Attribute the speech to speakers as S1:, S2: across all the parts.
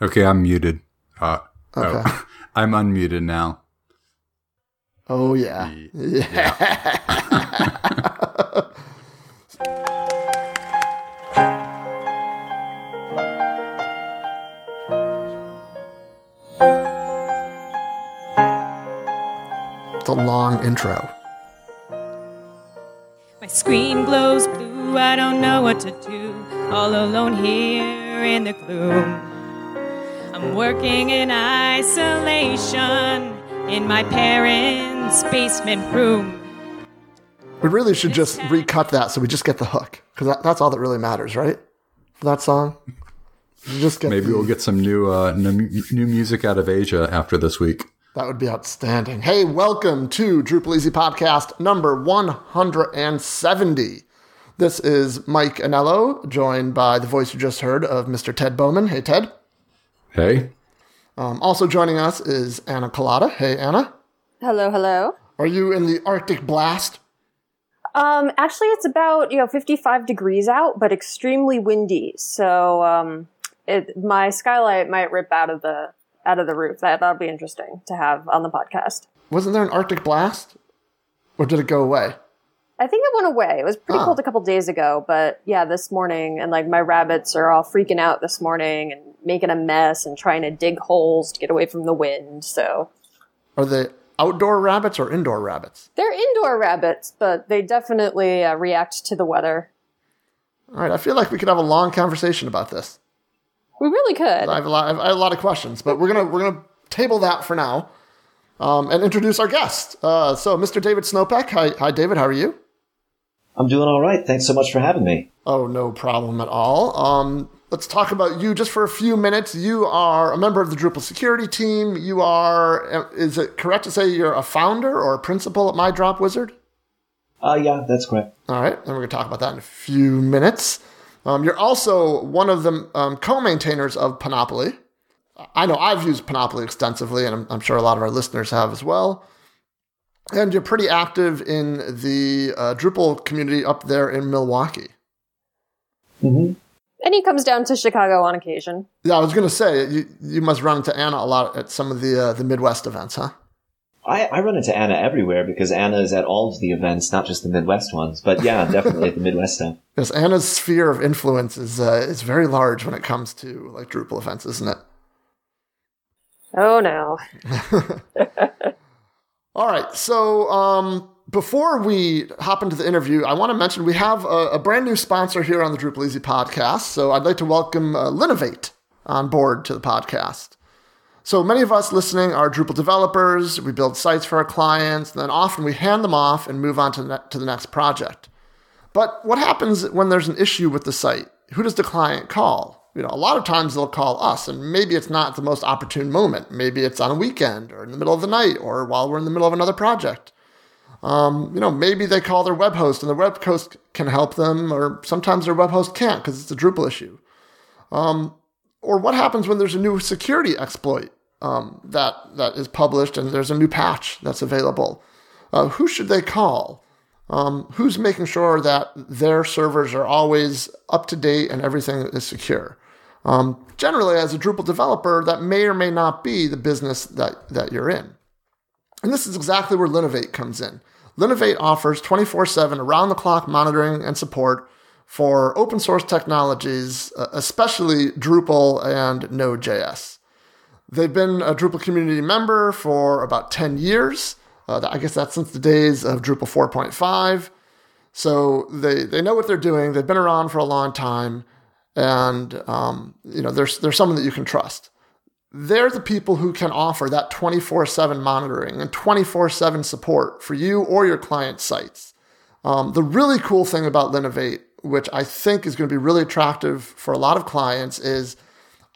S1: Okay, I'm muted. Uh,
S2: Okay.
S1: oh, I'm unmuted now.
S2: Oh yeah.
S1: Yeah.
S2: It's a long intro.
S3: My screen glows blue, I don't know what to do. All alone here in the gloom. I'm working in isolation in my parents' basement room.
S2: We really should just recut that so we just get the hook because that, that's all that really matters, right? For that song, you just get
S1: Maybe
S2: the-
S1: we'll get some new uh, new, new music out of Asia after this week.
S2: That would be outstanding. Hey, welcome to DrupalEasy Podcast number 170. This is Mike Anello, joined by the voice you just heard of Mr. Ted Bowman. Hey, Ted.
S1: Hey,
S2: Um, also joining us is Anna Kalata. Hey, Anna.
S4: Hello, hello.
S2: Are you in the Arctic blast?
S4: Um, actually, it's about you know 55 degrees out, but extremely windy. So um, it, my skylight might rip out of the out of the roof. That that'll be interesting to have on the podcast.
S2: Wasn't there an Arctic blast? Or did it go away?
S4: I think it went away. It was pretty
S2: Ah.
S4: cold a couple days ago, but yeah, this morning and like my rabbits are all freaking out this morning and making a mess and trying to dig holes to get away from the wind. So
S2: Are they outdoor rabbits or indoor rabbits?
S4: they're indoor rabbits, but they definitely uh, react to the weather.
S2: All right, I feel like we could have a long conversation about this.
S4: We really could.
S2: I have a lot. I have, I have a lot of questions, but we're gonna we're gonna table that for now, um, and introduce our guest. Uh, so, Mr. David Snopek. Hi, hi, David. How are you?
S5: I'm doing all right. Thanks so much for having me.
S2: Oh, no problem at all. Um, let's talk about you just for a few minutes. You are a member of the Drupal security team. You are. Is it correct to say you're a founder or a principal at myDropWizard?
S5: Uh, yeah, that's correct.
S2: All right, and we're going to talk about that in a few minutes. Um, you're also one of the um, co-maintainers of Panopoly. I know I've used Panopoly extensively, and I'm, I'm sure a lot of our listeners have as well. And you're pretty active in the uh, Drupal community up there in Milwaukee.
S5: hmm
S4: and he comes down to Chicago on occasion.
S2: Yeah, I was going to say you, you must run into Anna a lot at some of the uh, the Midwest events, huh?
S5: I, I run into Anna everywhere because Anna is at all of the events, not just the Midwest ones. But yeah, definitely at the Midwest stuff.
S2: Because Anna's sphere of influence is uh, is very large when it comes to like Drupal events, isn't it?
S4: Oh no.
S2: All right. So um, before we hop into the interview, I want to mention we have a, a brand new sponsor here on the DrupalEasy podcast. So I'd like to welcome uh, Linnovate on board to the podcast. So many of us listening are Drupal developers. We build sites for our clients, and then often we hand them off and move on to the, ne- to the next project. But what happens when there's an issue with the site? Who does the client call? You know, a lot of times they'll call us, and maybe it's not the most opportune moment. Maybe it's on a weekend or in the middle of the night or while we're in the middle of another project. Um, you know, maybe they call their web host, and the web host can help them, or sometimes their web host can't because it's a Drupal issue. Um, or what happens when there's a new security exploit um, that that is published and there's a new patch that's available? Uh, who should they call? Um, who's making sure that their servers are always up to date and everything is secure? Um, generally, as a Drupal developer, that may or may not be the business that, that you're in. And this is exactly where Linnovate comes in. Linnovate offers 24 7 around the clock monitoring and support for open source technologies, uh, especially Drupal and Node.js. They've been a Drupal community member for about 10 years. Uh, I guess that's since the days of Drupal 4.5. So they, they know what they're doing. They've been around for a long time, and um, you know there's there's someone that you can trust. They're the people who can offer that 24/7 monitoring and 24/7 support for you or your client sites. Um, the really cool thing about Linnovate, which I think is going to be really attractive for a lot of clients, is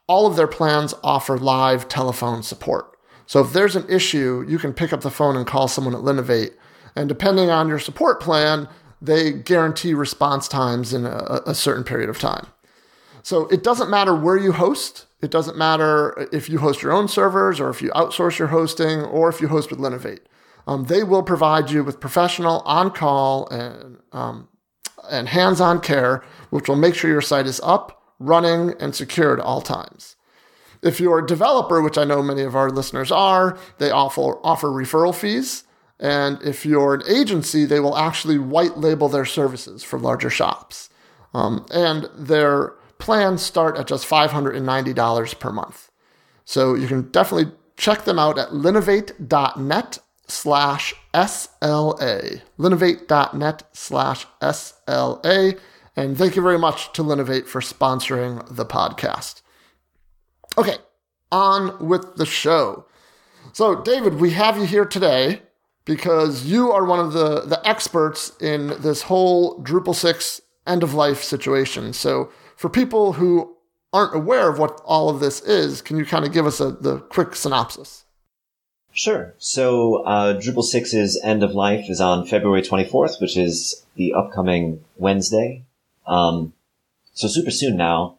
S2: all of their plans offer live telephone support. So if there's an issue, you can pick up the phone and call someone at Linnovate. And depending on your support plan, they guarantee response times in a, a certain period of time. So it doesn't matter where you host. It doesn't matter if you host your own servers or if you outsource your hosting or if you host with Linnovate. Um, they will provide you with professional, on call, and, um, and hands on care, which will make sure your site is up, running, and secure at all times. If you're a developer, which I know many of our listeners are, they offer, offer referral fees. And if you're an agency, they will actually white label their services for larger shops. Um, and their plans start at just $590 per month. So you can definitely check them out at linnovate.net slash SLA. Linnovate.net slash SLA. And thank you very much to Linnovate for sponsoring the podcast. Okay, on with the show. So, David, we have you here today because you are one of the, the experts in this whole Drupal 6 end of life situation. So, for people who aren't aware of what all of this is, can you kind of give us a, the quick synopsis?
S5: Sure. So, uh, Drupal 6's end of life is on February 24th, which is the upcoming Wednesday. Um, so super soon now.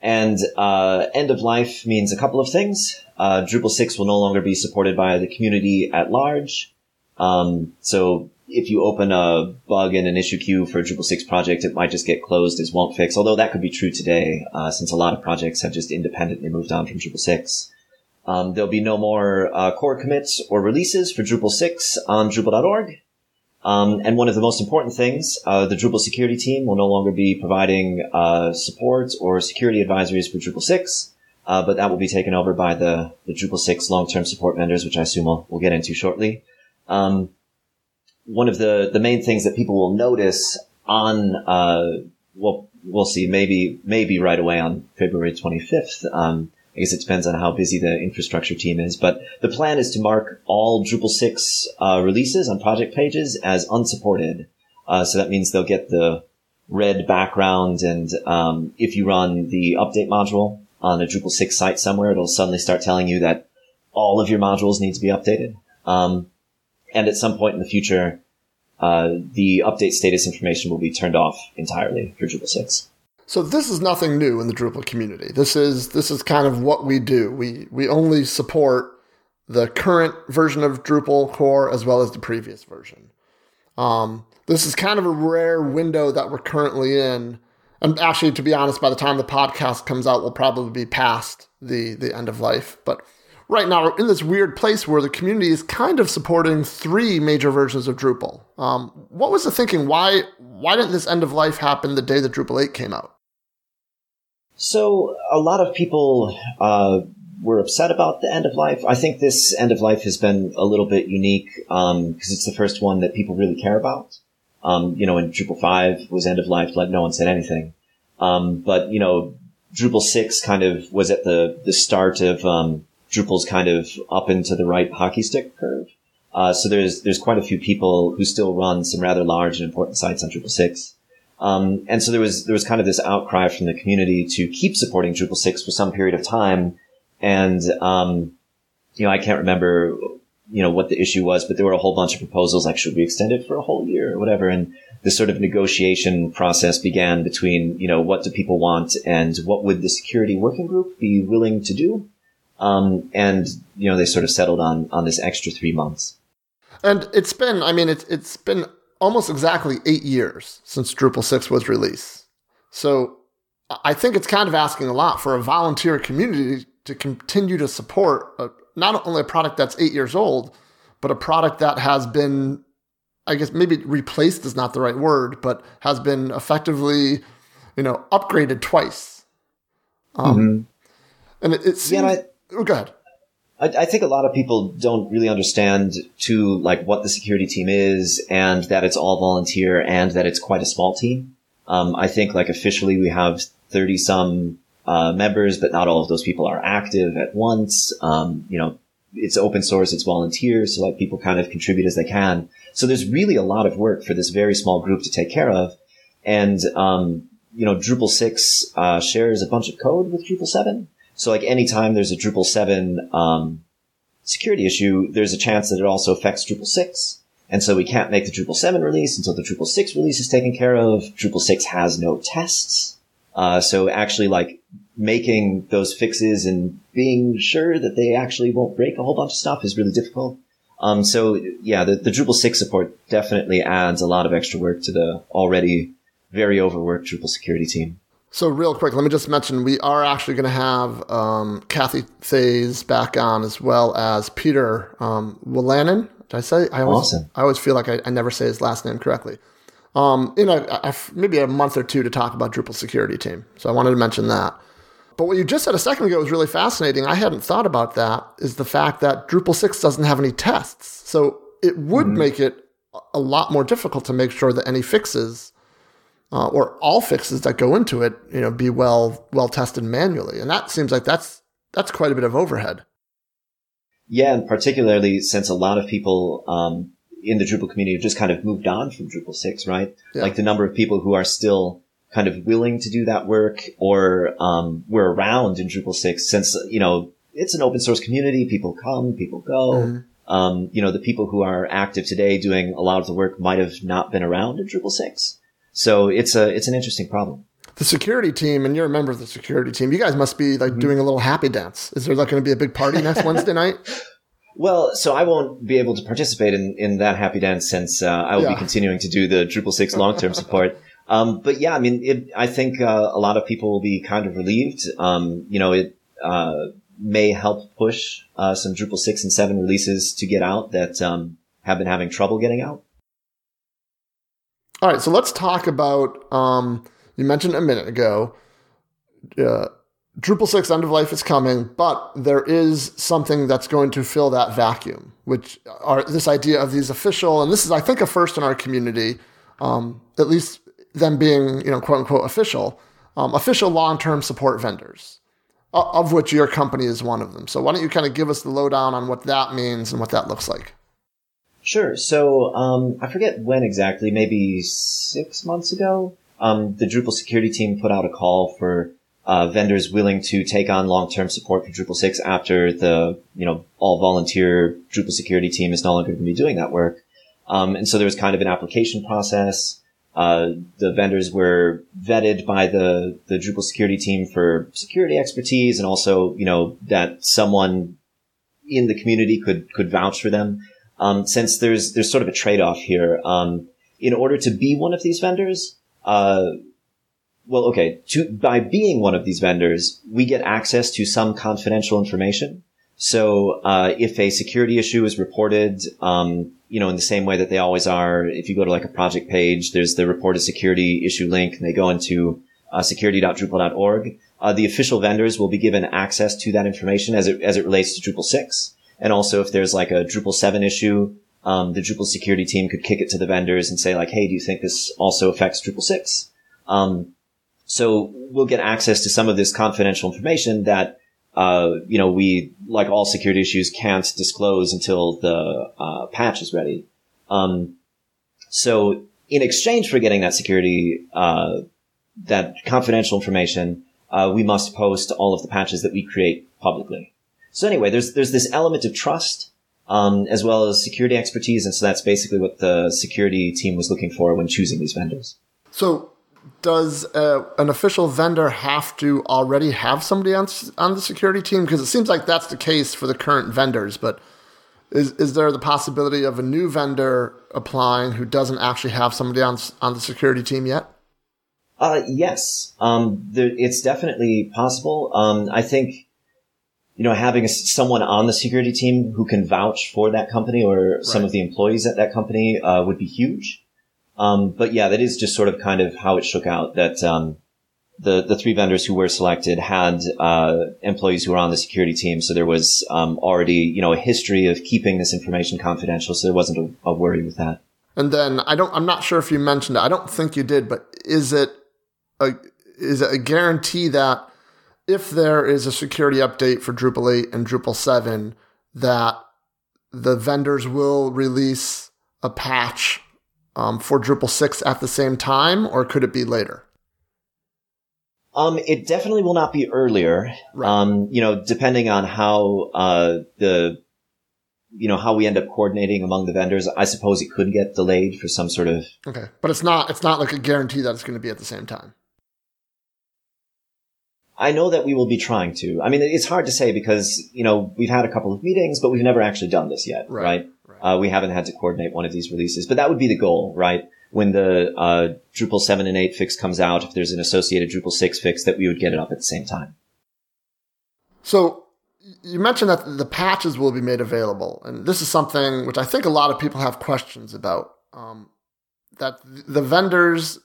S5: And uh, end of life means a couple of things. Uh, Drupal 6 will no longer be supported by the community at large. Um, so if you open a bug in an issue queue for a Drupal 6 project, it might just get closed as won't fix, although that could be true today, uh, since a lot of projects have just independently moved on from Drupal 6. Um, there'll be no more uh, core commits or releases for Drupal 6 on Drupal.org. Um, and one of the most important things, uh, the Drupal security team will no longer be providing uh, support or security advisories for Drupal 6, uh, but that will be taken over by the, the Drupal 6 long-term support vendors, which I assume we'll, we'll get into shortly. Um, one of the, the main things that people will notice on, uh, well, we'll see, maybe, maybe right away on February 25th, um, I guess it depends on how busy the infrastructure team is, but the plan is to mark all Drupal 6 uh, releases on project pages as unsupported. Uh, so that means they'll get the red background, and um, if you run the update module on a Drupal 6 site somewhere, it'll suddenly start telling you that all of your modules need to be updated. Um, and at some point in the future, uh, the update status information will be turned off entirely for Drupal 6.
S2: So this is nothing new in the Drupal community. This is this is kind of what we do. We we only support the current version of Drupal core as well as the previous version. Um, this is kind of a rare window that we're currently in. And actually, to be honest, by the time the podcast comes out, we'll probably be past the the end of life. But right now, we're in this weird place where the community is kind of supporting three major versions of Drupal. Um, what was the thinking? Why why didn't this end of life happen the day that Drupal 8 came out?
S5: So a lot of people uh, were upset about the end of life. I think this end of life has been a little bit unique because um, it's the first one that people really care about. Um, you know, when Drupal 5 was end of life, like no one said anything. Um, but, you know, Drupal 6 kind of was at the, the start of um, Drupal's kind of up into the right hockey stick curve. Uh, so there's, there's quite a few people who still run some rather large and important sites on Drupal 6. Um, and so there was there was kind of this outcry from the community to keep supporting Drupal six for some period of time. And um, you know, I can't remember you know what the issue was, but there were a whole bunch of proposals like should we extend it for a whole year or whatever. And this sort of negotiation process began between you know what do people want and what would the security working group be willing to do. Um, and you know they sort of settled on on this extra three months.
S2: And it's been, I mean, it's it's been almost exactly eight years since Drupal 6 was released. So I think it's kind of asking a lot for a volunteer community to continue to support a, not only a product that's eight years old, but a product that has been, I guess maybe replaced is not the right word, but has been effectively, you know, upgraded twice. Um, mm-hmm. And it, it seems. Yeah, I, go ahead.
S5: I, think a lot of people don't really understand to like what the security team is and that it's all volunteer and that it's quite a small team. Um, I think like officially we have 30 some uh, members, but not all of those people are active at once. Um, you know, it's open source, it's volunteers, so like people kind of contribute as they can. So there's really a lot of work for this very small group to take care of. And, um, you know, Drupal 6 uh, shares a bunch of code with Drupal 7. So like anytime there's a Drupal 7 um, security issue, there's a chance that it also affects Drupal 6. And so we can't make the Drupal 7 release until the Drupal 6 release is taken care of. Drupal 6 has no tests. Uh, so actually like making those fixes and being sure that they actually won't break a whole bunch of stuff is really difficult. Um, so yeah, the, the Drupal 6 support definitely adds a lot of extra work to the already very overworked Drupal security team.
S2: So real quick, let me just mention we are actually going to have um, Cathy Theys back on as well as Peter um, Wolanin. Did I say? I always,
S5: Awesome.
S2: I always feel like I, I never say his last name correctly. Um, in a, a- maybe a month or two to talk about Drupal security team. So I wanted to mention that. But what you just said a second ago was really fascinating. I hadn't thought about that. Is the fact that Drupal six doesn't have any tests, so it would make it a lot more difficult to make sure that any fixes uh, or all fixes that go into it, you know, be well well tested manually. And that seems like that's that's quite a bit of overhead.
S5: Yeah, and particularly since a lot of people um, in the Drupal community have just kind of moved on from Drupal 6, right?
S2: Yeah.
S5: Like the number of people who are still kind of willing to do that work or um, were around in Drupal 6 since, you know, it's an open source community. People come, people go. Um, you know, the people who are active today doing a lot of the work might have not been around in Drupal 6. So it's a, it's an interesting problem.
S2: The security team, and you're a member of the security team. You guys must be like doing a little happy dance. Is there like going to be a big party next Wednesday night?
S5: Well, so I won't be able to participate in, in that happy dance since uh, I will
S2: Yeah.
S5: be continuing to do the Drupal 6 long-term support. Um, but yeah, I mean, it, I think uh, a lot of people will be kind of relieved. Um, you know, it uh, may help push uh, some Drupal 6 and 7 releases to get out that um, have been having trouble getting out.
S2: All right, so let's talk about. Um, you mentioned a minute ago, uh, Drupal six end of life is coming, but there is something that's going to fill that vacuum, which are this idea of these official, and this is I think a first in our community, um, at least them being you know quote unquote official, um, official long term support vendors, of which your company is one of them. So why don't you kind of give us the lowdown on what that means and what that looks like?
S5: Sure. So um, I forget when exactly, maybe six months ago, um, the Drupal security team put out a call for uh, vendors willing to take on long-term support for Drupal 6 after the you know all volunteer Drupal security team is no longer going to be doing that work. Um, and so there was kind of an application process. Uh, the vendors were vetted by the the Drupal security team for security expertise, and also you know that someone in the community could could vouch for them um, since there's there's sort of a trade off here. Um, in order to be one of these vendors, uh, well, okay, to, by being one of these vendors, we get access to some confidential information. So uh, if a security issue is reported, um, you know, in the same way that they always are, if you go to like a project page, there's the reported security issue link, and they go into uh, security.drupal.org. Uh, the official vendors will be given access to that information as it as it relates to Drupal six. And also, if there's like a Drupal 7 issue, um, the Drupal security team could kick it to the vendors and say like, hey, do you think this also affects Drupal 6? Um, so we'll get access to some of this confidential information that, uh, you know, we, like all security issues, can't disclose until the uh, patch is ready. Um, so in exchange for getting that security, uh, that confidential information, uh, we must post all of the patches that we create publicly. So anyway, there's there's this element of trust um, as well as security expertise, and so that's basically what the security team was looking for when choosing these vendors.
S2: So, does uh, an official vendor have to already have somebody on on the security team? Because it seems like that's the case for the current vendors. But is is there the possibility of a new vendor applying who doesn't actually have somebody on on the security team yet?
S5: Uh, yes, um, there, it's definitely possible. Um, I think, you know, having someone on the security team who can vouch for that company or some of the employees at that company uh, would be huge. Um, but yeah, that is just sort of kind of how it shook out. That um, the the three vendors who were selected had uh, employees who were on the security team, so there was um, already you know a history of keeping this information confidential, so there wasn't a, a worry with that.
S2: And then I don't. I'm not sure if you mentioned it. I don't think you did. But is it a is it a guarantee that if there is a security update for Drupal 8 and Drupal 7, that the vendors will release a patch um, for Drupal 6 at the same time, or could it be later?
S5: Um, it definitely will not be earlier.
S2: Right.
S5: Um, you know, depending on how uh, the you know how we end up coordinating among the vendors, I suppose it could get delayed for some sort of
S2: Okay, but it's not. It's not like a guarantee that it's going to be at the same time.
S5: I know that we will be trying to. I mean, it's hard to say because, you know, we've had a couple of meetings, but we've never actually done this yet,
S2: Right,
S5: right?
S2: right.
S5: Uh, we haven't had to coordinate one of these releases, but that would be the goal, right? when the uh, Drupal 7 and 8 fix comes out, if there's an associated Drupal 6 fix, that we would get it up at the same time.
S2: So you mentioned that the patches will be made available, and this is something which I think a lot of people have questions about. Um, that the vendors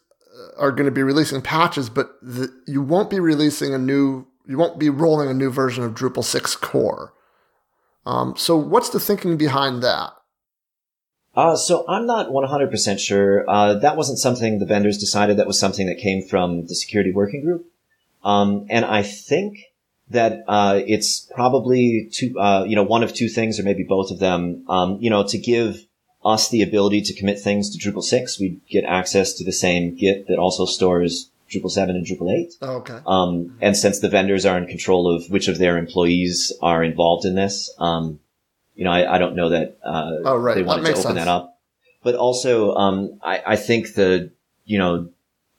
S2: are going to be releasing patches, but the, you won't be releasing a new, you won't be rolling a new version of Drupal 6 core. Um, so what's the thinking behind that?
S5: Uh, so I'm not 100% sure. Uh, that wasn't something the vendors decided. That was something that came from the security working group. Um, and I think that, uh, it's probably two, uh, you know, one of two things or maybe both of them, um, you know, to give us the ability to commit things to Drupal 6, we get access to the same Git that also stores Drupal 7 and Drupal 8.
S2: Oh, okay.
S5: Um, and since the vendors are in control of which of their employees are involved in this, um, you know, I, I don't know that uh,
S2: oh, right.
S5: they wanted
S2: to
S5: open
S2: sense.
S5: that up. But also, um, I, I think the you know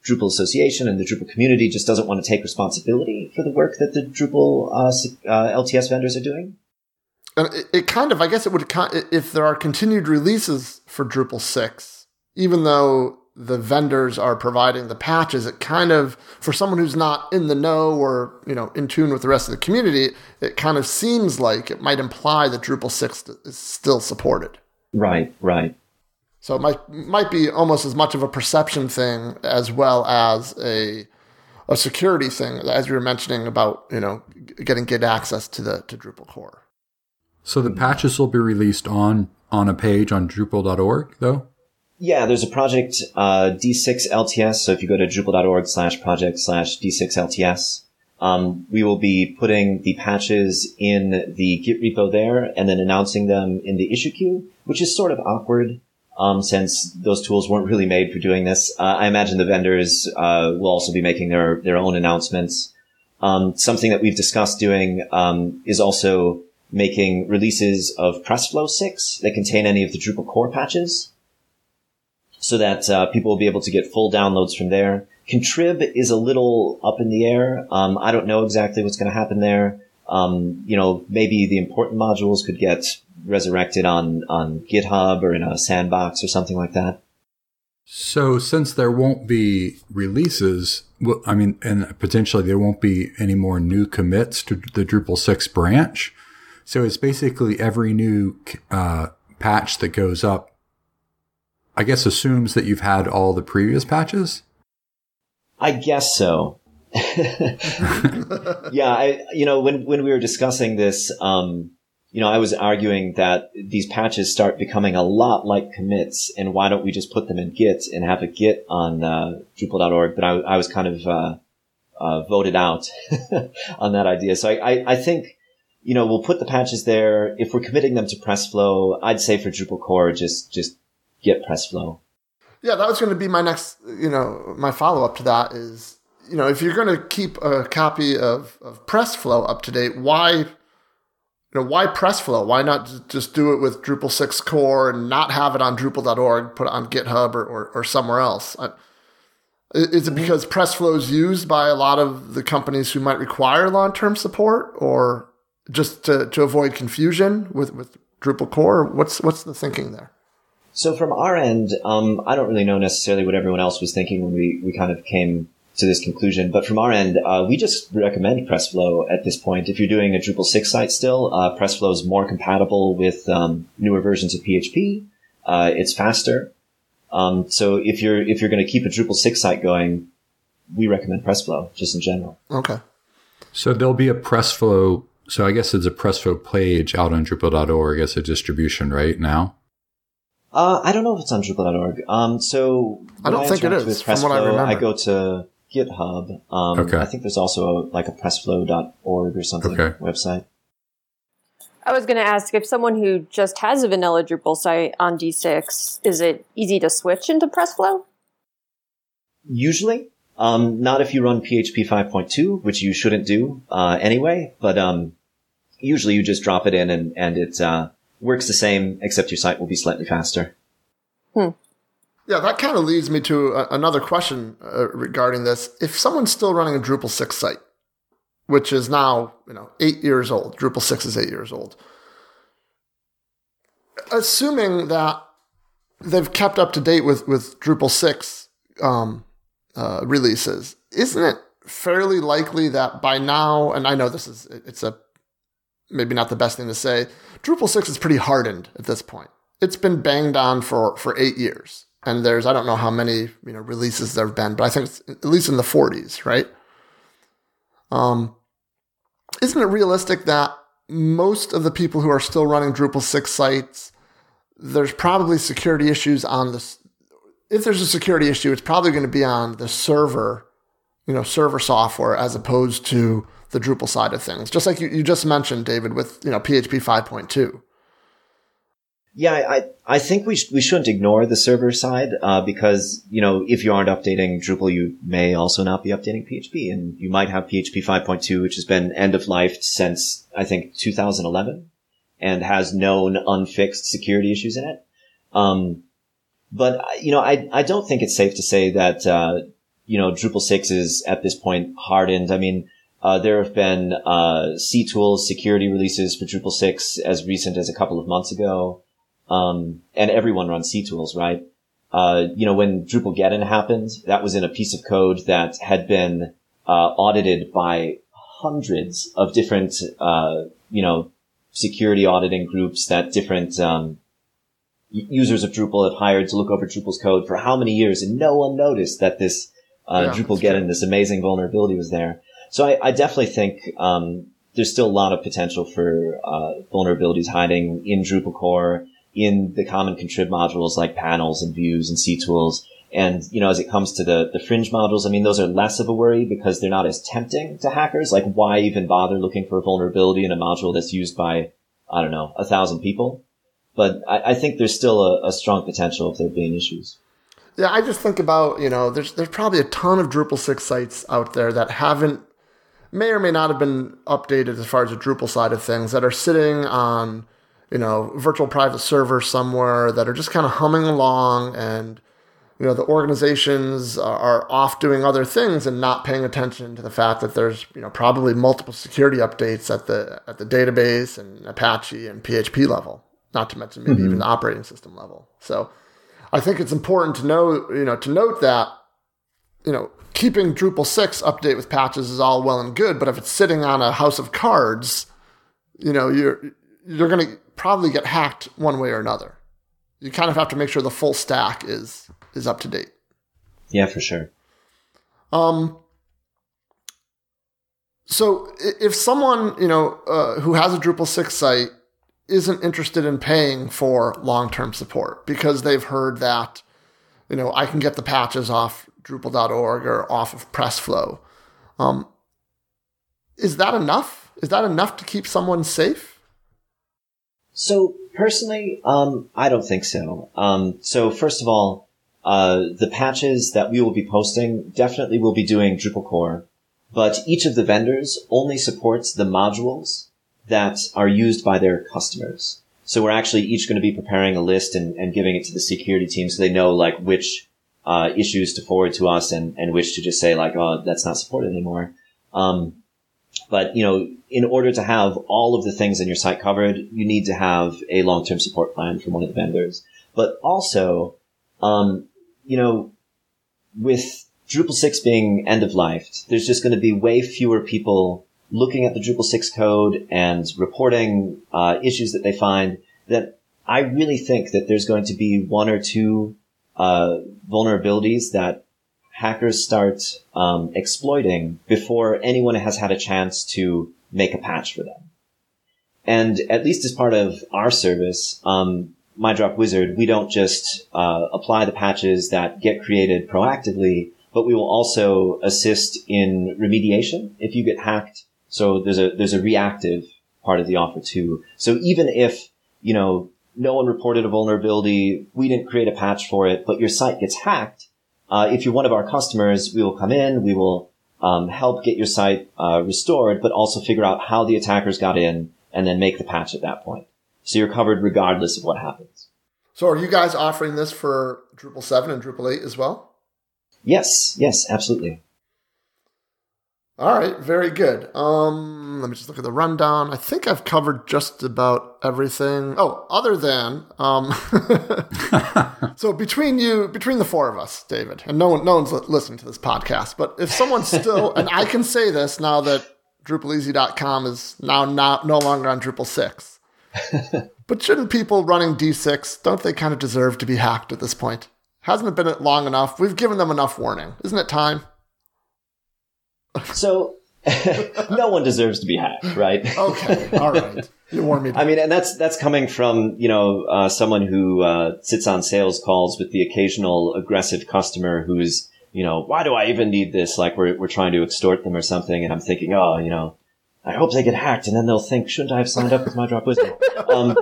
S5: Drupal Association and the Drupal community just doesn't want to take responsibility for the work that the Drupal uh, uh, LTS vendors are doing.
S2: And it, it, kind of, I guess, it would if there are continued releases for Drupal six, even though the vendors are providing the patches, it kind of, for someone who's not in the know or, you know, in tune with the rest of the community, it kind of seems like it might imply that Drupal 6 is still supported.
S5: Right, right.
S2: So it might, might be almost as much of a perception thing as well as a, a security thing, as you were mentioning about, you know, getting good access to the, to Drupal core.
S1: So the patches will be released on, on a page on Drupal.org though?
S5: Yeah, there's a project, uh, D6LTS. So if you go to Drupal.org slash project slash D6LTS, um, we will be putting the patches in the Git repo there and then announcing them in the issue queue, which is sort of awkward. Um, since those tools weren't really made for doing this, uh, I imagine the vendors uh, will also be making their their own announcements. Um, something that we've discussed doing um, is also making releases of PressFlow 6 that contain any of the Drupal core patches so that uh, people will be able to get full downloads from there. Contrib is a little up in the air. Um, I don't know exactly what's going to happen there. Um, you know, maybe the important modules could get resurrected on, on GitHub or in a sandbox or something like that.
S1: So since there won't be releases, well, I mean, and potentially there won't be any more new commits to the Drupal 6 branch. So it's basically every new uh, patch that goes up I guess assumes that you've had all the previous patches?
S5: I guess so. yeah, I you know when when we were discussing this, um, you know, I was arguing that these patches start becoming a lot like commits, and why don't we just put them in Git and have a Git on uh, Drupal.org? But I, I was kind of uh, uh, voted out on that idea. So I, I, I think you know we'll put the patches there. If we're committing them to PressFlow, I'd say for Drupal core, just just get PressFlow.
S2: Yeah, that was going to be my next, you know, my follow up to that is, you know, if you're going to keep a copy of, of PressFlow up to date, why, you know, why PressFlow? Why not just do it with Drupal 6 core and not have it on Drupal.org, put it on GitHub or, or, or somewhere else? I, is it mm-hmm. because PressFlow is used by a lot of the companies who might require long term support or just to, to avoid confusion with, with Drupal core? What's, what's the thinking there?
S5: So from our end, um, I don't really know necessarily what everyone else was thinking when we, we kind of came to this conclusion, but from our end, uh, we just recommend PressFlow at this point. If you're doing a Drupal 6 site still, uh, PressFlow is more compatible with um, newer versions of PHP. Uh, it's faster. Um, so if you're if you're going to keep a Drupal 6 site going, we recommend PressFlow just in general.
S2: Okay.
S1: So there'll be a PressFlow. So I guess it's a PressFlow page out on Drupal.org as a distribution right now.
S5: Uh, I don't know if it's on Drupal.org. Um, so
S2: I don't think it is. From what I remember,
S5: I go to GitHub. Um, okay. I think there's also a, like a PressFlow.org or something okay. website.
S4: I was going to ask if someone who just has a vanilla Drupal site on D6, is it easy to switch into PressFlow?
S5: Usually, um, not if you run PHP 5.2, which you shouldn't do uh, anyway. But um, usually, you just drop it in and and it uh, works the same, except your site will be slightly faster.
S4: Hmm.
S2: Yeah, that kind of leads me to a, another question uh, regarding this. If someone's still running a Drupal 6 site, which is now, you know, eight years old, Drupal 6 is eight years old, assuming that they've kept up to date with with Drupal six um, uh, releases. Isn't it fairly likely that by now, and I know this is it's a maybe not the best thing to say, Drupal six is pretty hardened at this point. It's been banged on for for eight years, and there's I don't know how many you know releases there have been, but I think it's at least in the 40s, right? Um, isn't it realistic that most of the people who are still running Drupal 6 sites, there's probably security issues on this. If there's a security issue, it's probably going to be on the server, you know, server software as opposed to the Drupal side of things. Just like you, you just mentioned, David, with, you know, PHP 5.2.
S5: Yeah, I, I think we, sh- we shouldn't ignore the server side, uh, because, you know, if you aren't updating Drupal, you may also not be updating PHP and you might have PHP 5.2, which has been end of life since, I think, 2011 and has known unfixed security issues in it. Um, but, you know, I, I don't think it's safe to say that, uh, you know, Drupal 6 is at this point hardened. I mean, uh, there have been, uh, ctools security releases for Drupal 6 as recent as a couple of months ago. Um, and everyone runs ctools, right? Uh, you know, when Drupalgeddon happened, that was in a piece of code that had been, uh, audited by hundreds of different, uh, you know, security auditing groups that different, um, users of Drupal have hired to look over Drupal's code for how many years and no one noticed that this, uh,
S2: Yeah,
S5: Drupalgeddon, this amazing vulnerability was there. So I, I definitely think, um, there's still a lot of potential for, uh, vulnerabilities hiding in Drupal core in the common contrib modules like panels and views and ctools. And, you know, as it comes to the, the fringe modules, I mean, those are less of a worry because they're not as tempting to hackers. Like, why even bother looking for a vulnerability in a module that's used by, I don't know, a thousand people? But I, I think there's still a, a strong potential of there being issues.
S2: Yeah, I just think about, you know, there's there's probably a ton of Drupal 6 sites out there that haven't may or may not have been updated as far as the Drupal side of things that are sitting on, you know, virtual private servers somewhere that are just kind of humming along and you know, the organizations are off doing other things and not paying attention to the fact that there's, you know, probably multiple security updates at the at the database and Apache and PHP level, not to mention maybe even mm-hmm. the operating system level. So I think it's important to know, you know, to note that, you know, keeping Drupal 6 update with patches is all well and good, but if it's sitting on a house of cards, you know, you're you're going to probably get hacked one way or another. You kind of have to make sure the full stack is is up to date.
S5: Yeah, for sure.
S2: Um, so if someone you know uh, who has a Drupal six site isn't interested in paying for long term support because they've heard that you know I can get the patches off Drupal.org or off of PressFlow, um, is that enough? Is that enough to keep someone safe?
S5: So personally, um, I don't think so. Um, so first of all, uh, the patches that we will be posting definitely will be doing Drupal core, but each of the vendors only supports the modules that are used by their customers. So we're actually each going to be preparing a list and, and giving it to the security team so they know like which uh, issues to forward to us and, and which to just say like, oh, that's not supported anymore. Um, but you know, in order to have all of the things in your site covered, you need to have a long-term support plan from one of the vendors. But also, um, you know, with Drupal 6 being end of life, there's just going to be way fewer people looking at the Drupal 6 code and reporting uh, issues that they find that I really think that there's going to be one or two uh, vulnerabilities that hackers start um, exploiting before anyone has had a chance to make a patch for them. And at least as part of our service, um, myDropWizard, we don't just uh, apply the patches that get created proactively, but we will also assist in remediation if you get hacked. So there's a there's a reactive part of the offer too. So even if you know no one reported a vulnerability, we didn't create a patch for it, but your site gets hacked, uh, if you're one of our customers, we will come in, we will um, help get your site uh, restored, but also figure out how the attackers got in and then make the patch at that point. So you're covered regardless of what happens.
S2: So are you guys offering this for Drupal seven and Drupal eight as well?
S5: Yes, yes, absolutely.
S2: All right, very good. Um, let me just look at the rundown. I think I've covered just about everything. Oh, other than um, so between you, between the four of us, David, and no one, no one's listening to this podcast. But if someone's still, and I can say this now that DrupalEasy.com is now not no longer on Drupal six. but shouldn't people running D6 don't they kind of deserve to be hacked at this point? Hasn't it been long enough? We've given them enough warning. Isn't it time?
S5: So no one deserves to be hacked, right?
S2: okay, all right. You warned me.
S5: I mean, and that's that's coming from you know uh, someone who uh, sits on sales calls with the occasional aggressive customer who's you know why do I even need this? Like we're we're trying to extort them or something, and I'm thinking, oh, you know, I hope they get hacked, and then they'll think, shouldn't I have signed up with myDropWizard? Um,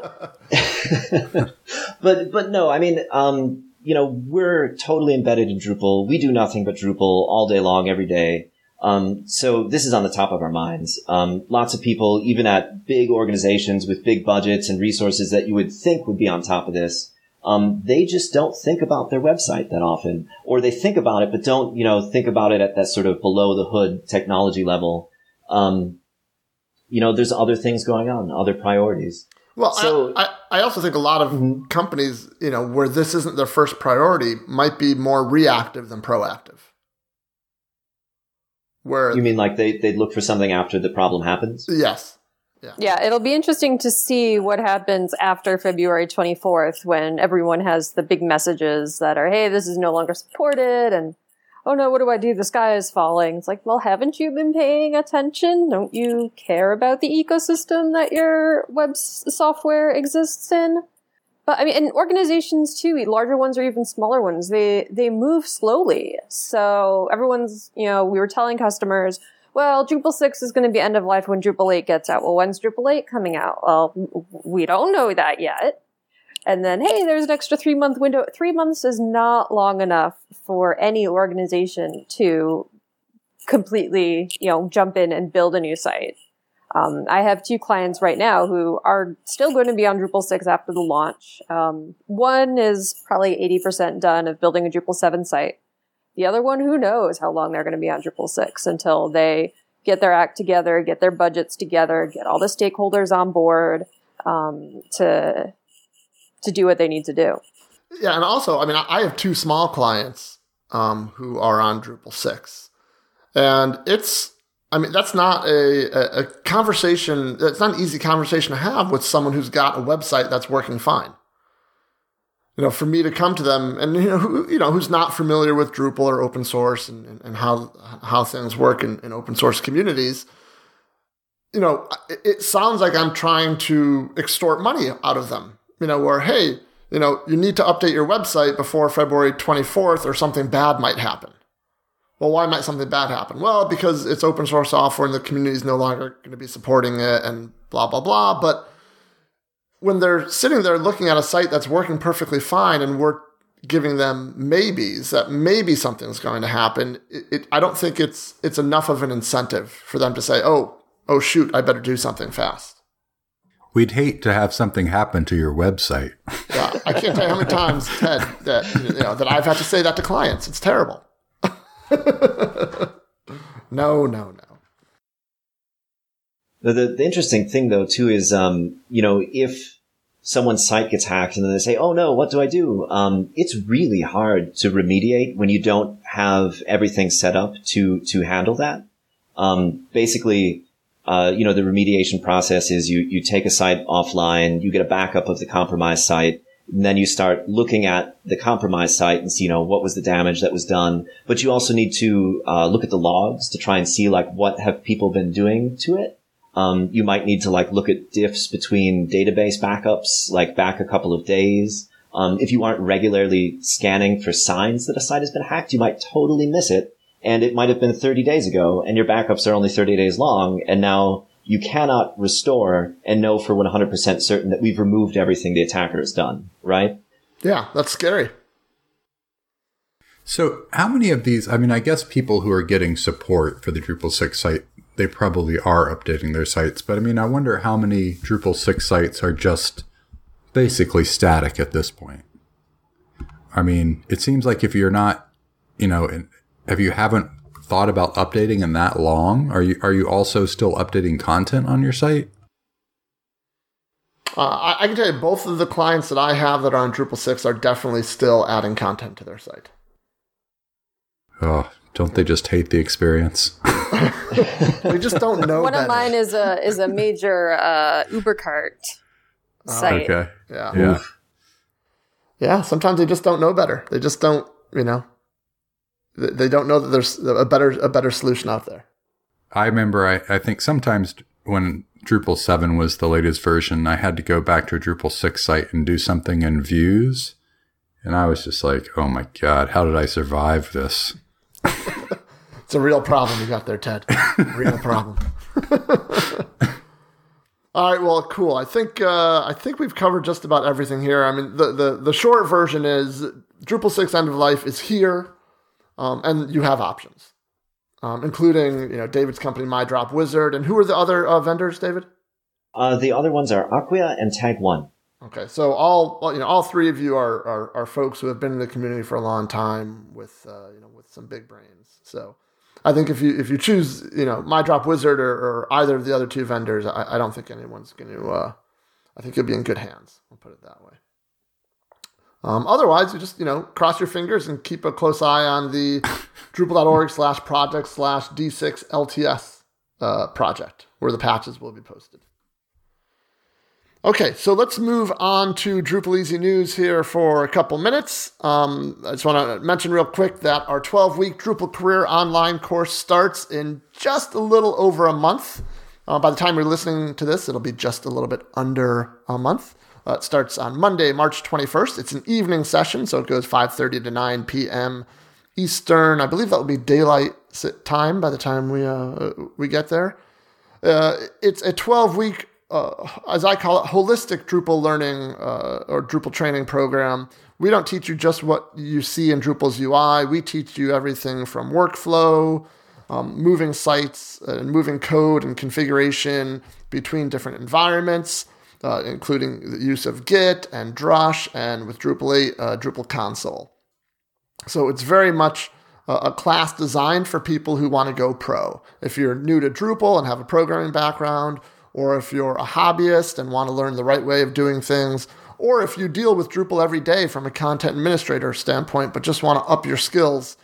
S5: but but no, I mean, um, you know, we're totally embedded in Drupal. We do nothing but Drupal all day long, every day. Um, so this is on the top of our minds. Um, lots of people, even at big organizations with big budgets and resources that you would think would be on top of this, um, they just don't think about their website that often, or they think about it but don't, you know, think about it at that sort of below the hood technology level. Um, you know, there's other things going on, other priorities.
S2: Well, so, I, I, also think a lot of mm-hmm. companies, you know, where this isn't their first priority, might be more reactive than proactive.
S5: Where you mean like they they'd look for something after the problem happens?
S2: Yes.
S4: Yeah. yeah, it'll be interesting to see what happens after February 24th when everyone has the big messages that are, hey, this is no longer supported, and oh no, what do I do? The sky is falling. It's like, well, haven't you been paying attention? Don't you care about the ecosystem that your web software exists in? But I mean, and organizations too, larger ones or even smaller ones, they, they move slowly. So everyone's, you know, we were telling customers, well, Drupal 6 is going to be end of life when Drupal 8 gets out. Well, when's Drupal 8 coming out? Well, we don't know that yet. And then, hey, there's an extra three month window. Three months is not long enough for any organization to completely, you know, jump in and build a new site. Um, I have two clients right now who are still going to be on Drupal 6 after the launch. Um, one is probably 80% done of building a Drupal 7 site. The other one, who knows how long they're going to be on Drupal 6 until they get their act together, get their budgets together, get all the stakeholders on board um, to to do what they need to do.
S2: Yeah, and also, I mean, I have two small clients um, who are on Drupal 6, and it's I mean, that's not a, a, conversation. It's not an easy conversation to have with someone who's got a website that's working fine. You know, for me to come to them and you know, who, you know, who's not familiar with Drupal or open source and, and how how things work in, in open source communities, you know, it, it sounds like I'm trying to extort money out of them. You know, where hey, you know, you need to update your website before February 24th or something bad might happen. Well, why might something bad happen? Well, because it's open source software and the community is no longer going to be supporting it and blah, blah, blah. But when they're sitting there looking at a site that's working perfectly fine and we're giving them maybes that maybe something's going to happen, it, it, I don't think it's, it's enough of an incentive for them to say, oh, oh, shoot, I better do something fast.
S1: We'd hate to have something happen to your website.
S2: yeah, I can't tell you how many times, Ted, that, you know, that I've had to say that to clients. It's terrible. no, no, no.
S5: The, the, the, interesting thing though too is, um, you know, if someone's site gets hacked and then they say, "Oh no, what do I do?" Um, it's really hard to remediate when you don't have everything set up to to handle that. Um, basically, uh, you know, the remediation process is you you take a site offline, you get a backup of the compromised site, and then you start looking at the compromised site and see, you know, what was the damage that was done. But you also need to uh, look at the logs to try and see like what have people been doing to it. Um, you might need to like look at diffs between database backups, like back a couple of days. Um, if you aren't regularly scanning for signs that a site has been hacked, you might totally miss it. And it might have been 30 days ago and your backups are only 30 days long. And now you cannot restore and know for 100% certain that we've removed everything the attacker has done, right?
S2: Yeah, that's scary.
S1: So, how many of these? I mean, I guess people who are getting support for the Drupal 6 site, they probably are updating their sites. But I mean, I wonder how many Drupal 6 sites are just basically static at this point. I mean, it seems like if you're not, you know, if you haven't thought about updating in that long? Are you are you also still updating content on your site?
S2: Uh, I, I, can tell you both of the clients that I have that are on Drupal 6 are definitely still adding content to their site.
S1: Oh, don't they just hate the experience?
S2: we just don't know.
S4: One
S2: better.
S4: of mine is a is a major uh, Ubercart
S2: Oh,
S4: site.
S1: Okay.
S2: Yeah.
S1: Yeah.
S2: Yeah. Sometimes they just don't know better. They just don't, you know, they, they don't know that there's a better a better solution out there.
S1: I remember I, I think sometimes when Drupal 7 was the latest version, I had to go back to a Drupal 6 site and do something in views. And I was just like, oh my God, how did I survive this?
S2: It's a real problem you got there, Ted. Real problem. All right, well, cool. I think uh, I think we've covered just about everything here. I mean, the the, the short version is Drupal six end of life is here, um, and you have options, um, including you know David's company, myDropWizard, and who are the other uh, vendors, David?
S5: Uh, the other ones are Acquia and Tag1.
S2: Okay, so all well, you know, all three of you are, are are folks who have been in the community for a long time with uh, you know with some big brains. So I think if you if you choose you know myDropWizard or, or either of the other two vendors, I, I don't think anyone's going to. Uh, I think you'll be in good hands. I'll put it that way. Um, otherwise, you just you know cross your fingers and keep a close eye on the Drupal.org slash project slash D6 LTS uh, project where the patches will be posted. Okay, so let's move on to DrupalEasy News here for a couple minutes. Um, I just want to mention real quick that our 12 week Drupal Career online course starts in just a little over a month. Uh, by the time you're listening to this, it'll be just a little bit under a month. Uh, it starts on Monday, March 21st. It's an evening session, so it goes 5:30 to 9 p.m. Eastern. I believe that will be daylight time by the time we uh, we get there. Uh, it's a 12 week uh, as I call it, holistic Drupal learning uh, or Drupal training program. We don't teach you just what you see in Drupal's UI. We teach you everything from workflow, um, moving sites, and moving code and configuration between different environments, uh, including the use of Git and Drush, and with Drupal 8, uh, Drupal console. So it's very much a class designed for people who want to go pro. If you're new to Drupal and have a programming background, or if you're a hobbyist and want to learn the right way of doing things, or if you deal with Drupal every day from a content administrator standpoint, but just want to up your skills,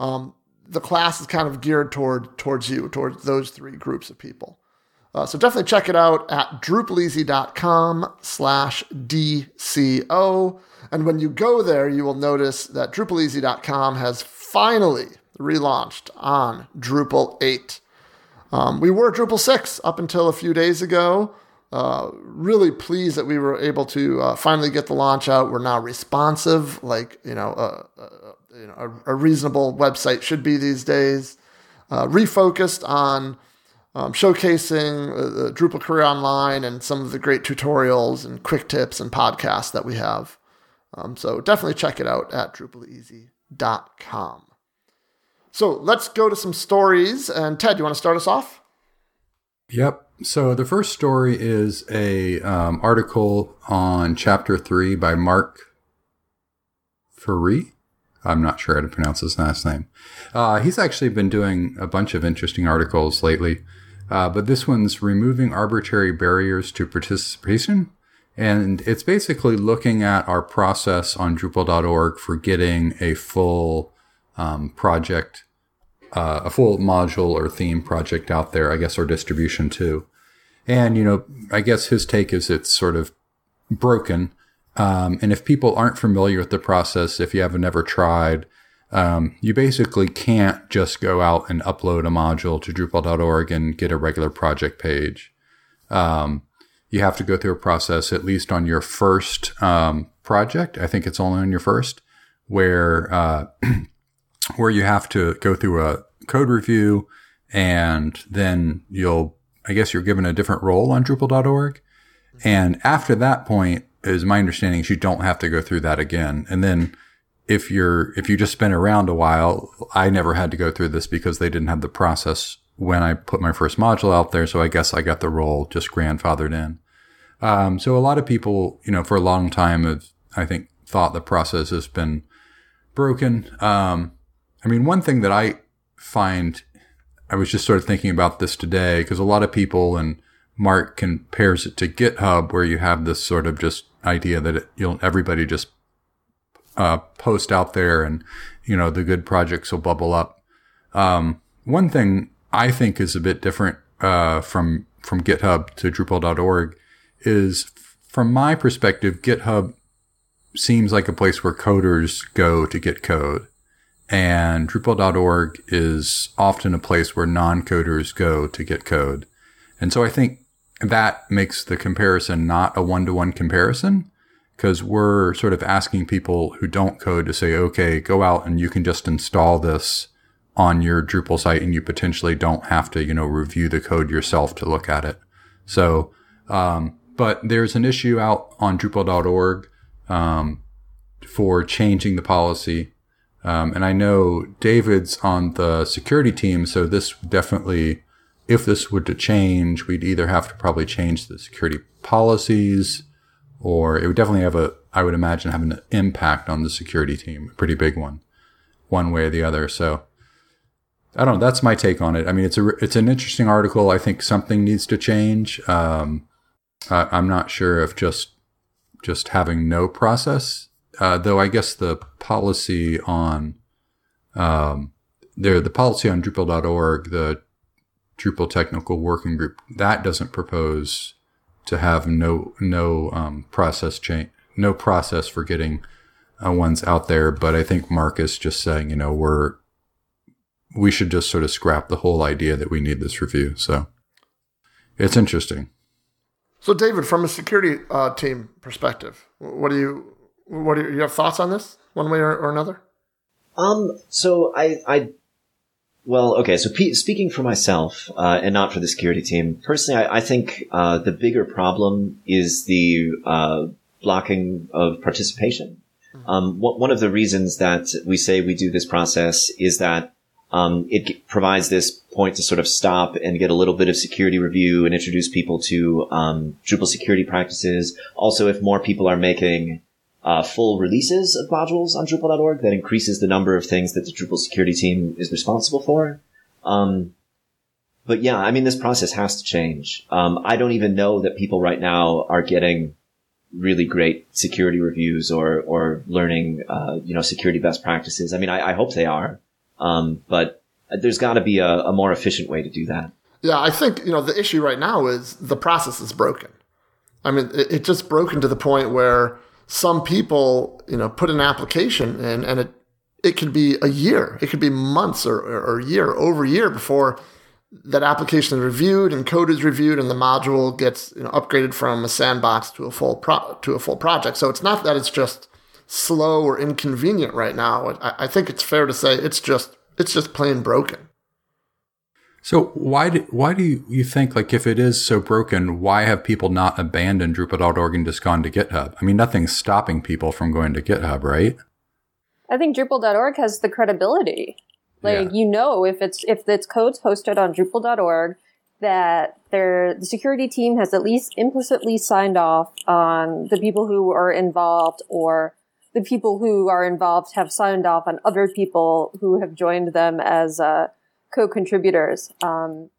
S2: um, the class is kind of geared toward towards you, towards those three groups of people. Uh, so definitely check it out at drupaleasy.com slash DCO. And when you go there, you will notice that drupaleasy.com has finally relaunched on Drupal 8. Um, we were Drupal 6 up until a few days ago. Uh, really pleased that we were able to uh, finally get the launch out. We're now responsive, like you know, uh, you know a, a, reasonable website should be these days. Uh, refocused on um, showcasing uh, Drupal Career Online and some of the great tutorials and quick tips and podcasts that we have. Um, so definitely check it out at drupaleasy.com. So let's go to some stories. And Ted, you want to start us off?
S1: Yep. So the first story is a um, article on chapter three by Mark Ferree. I'm not sure how to pronounce his last name. Uh, he's actually been doing a bunch of interesting articles lately, uh, but this one's removing arbitrary barriers to participation. And it's basically looking at our process on Drupal.org for getting a full um, project, uh, a full module or theme project out there, I guess, or distribution too. And, you know, I guess his take is it's sort of broken. Um, and if people aren't familiar with the process, if you haven't ever tried, um, you basically can't just go out and upload a module to Drupal.org and get a regular project page. Um, you have to go through a process, at least on your first um, project. I think it's only on your first, where uh, where you have to go through a code review and then you'll, I guess you're given a different role on Drupal.org. And after that point, is my understanding is you don't have to go through that again. And then if you're, if you just been around a while, I never had to go through this because they didn't have the process when I put my first module out there. So I guess I got the role just grandfathered in. Um, so a lot of people, you know, for a long time have, I think, thought the process has been broken. Um, I mean, one thing that I find I was just sort of thinking about this today because a lot of people and Mark compares it to GitHub where you have this sort of just idea that it, you'll everybody just uh, post out there and you know the good projects will bubble up. Um, one thing I think is a bit different uh, from from GitHub to Drupal.org is from my perspective, GitHub seems like a place where coders go to get code. And Drupal.org is often a place where non-coders go to get code. And so I think that makes the comparison not a one-to-one comparison because we're sort of asking people who don't code to say, okay, go out and you can just install this on your Drupal site and you potentially don't have to, you know, review the code yourself to look at it. So, um, but there's an issue out on Drupal.org um, for changing the policy. Um, and I know David's on the security team, so this definitely, if this were to change, we'd either have to probably change the security policies, or it would definitely have a, I would imagine, have an impact on the security team, a pretty big one, one way or the other. So I don't know. That's my take on it. I mean, it's a, it's an interesting article. I think something needs to change. Um, I, I'm not sure if just just having no process. Uh, though I guess the policy on um, there, the policy on Drupal.org, the Drupal Technical Working Group, that doesn't propose to have no no um, process change, no process for getting uh, ones out there. But I think Mark's just saying, you know, we're we should just sort of scrap the whole idea that we need this review. So it's interesting.
S2: So, David, from a security uh, team perspective, what do you what do you, you have thoughts on this, one way or, or another?
S5: Um. So I I well, okay. So P- speaking for myself uh, and not for the security team, personally, I, I think uh, the bigger problem is the uh, blocking of participation. Mm-hmm. Um, one of the reasons that we say we do this process is that um, it provides this point to sort of stop and get a little bit of security review and introduce people to um, Drupal security practices. Also, if more people are making uh, full releases of modules on Drupal.org, that increases the number of things that the Drupal security team is responsible for. Um, but yeah, I mean, this process has to change. Um, I don't even know that people right now are getting really great security reviews or or learning, uh, you know, security best practices. I mean, I, I hope they are. Um, but there's got to be a, a more efficient way to do that.
S2: Yeah, I think you know the issue right now is the process is broken. I mean, it, it just broken to the point where some people, you know, put an application in, and it it could be a year, it could be months or, or, year, over year before that application is reviewed and code is reviewed, and the module gets you know, upgraded from a sandbox to a full pro- to a full project. So it's not that it's just slow or inconvenient right now. I, I think it's fair to say it's just it's just plain broken.
S1: So why do why do you think like if it is so broken, why have people not abandoned Drupal.org and just gone to GitHub? I mean, nothing's stopping people from going to GitHub, right?
S4: I think Drupal.org has the credibility. Like yeah. you know, if it's if its code's posted on Drupal.org, that their the security team has at least implicitly signed off on the people who are involved or the people who are involved have signed off on other people who have joined them as uh, co-contributors. Um,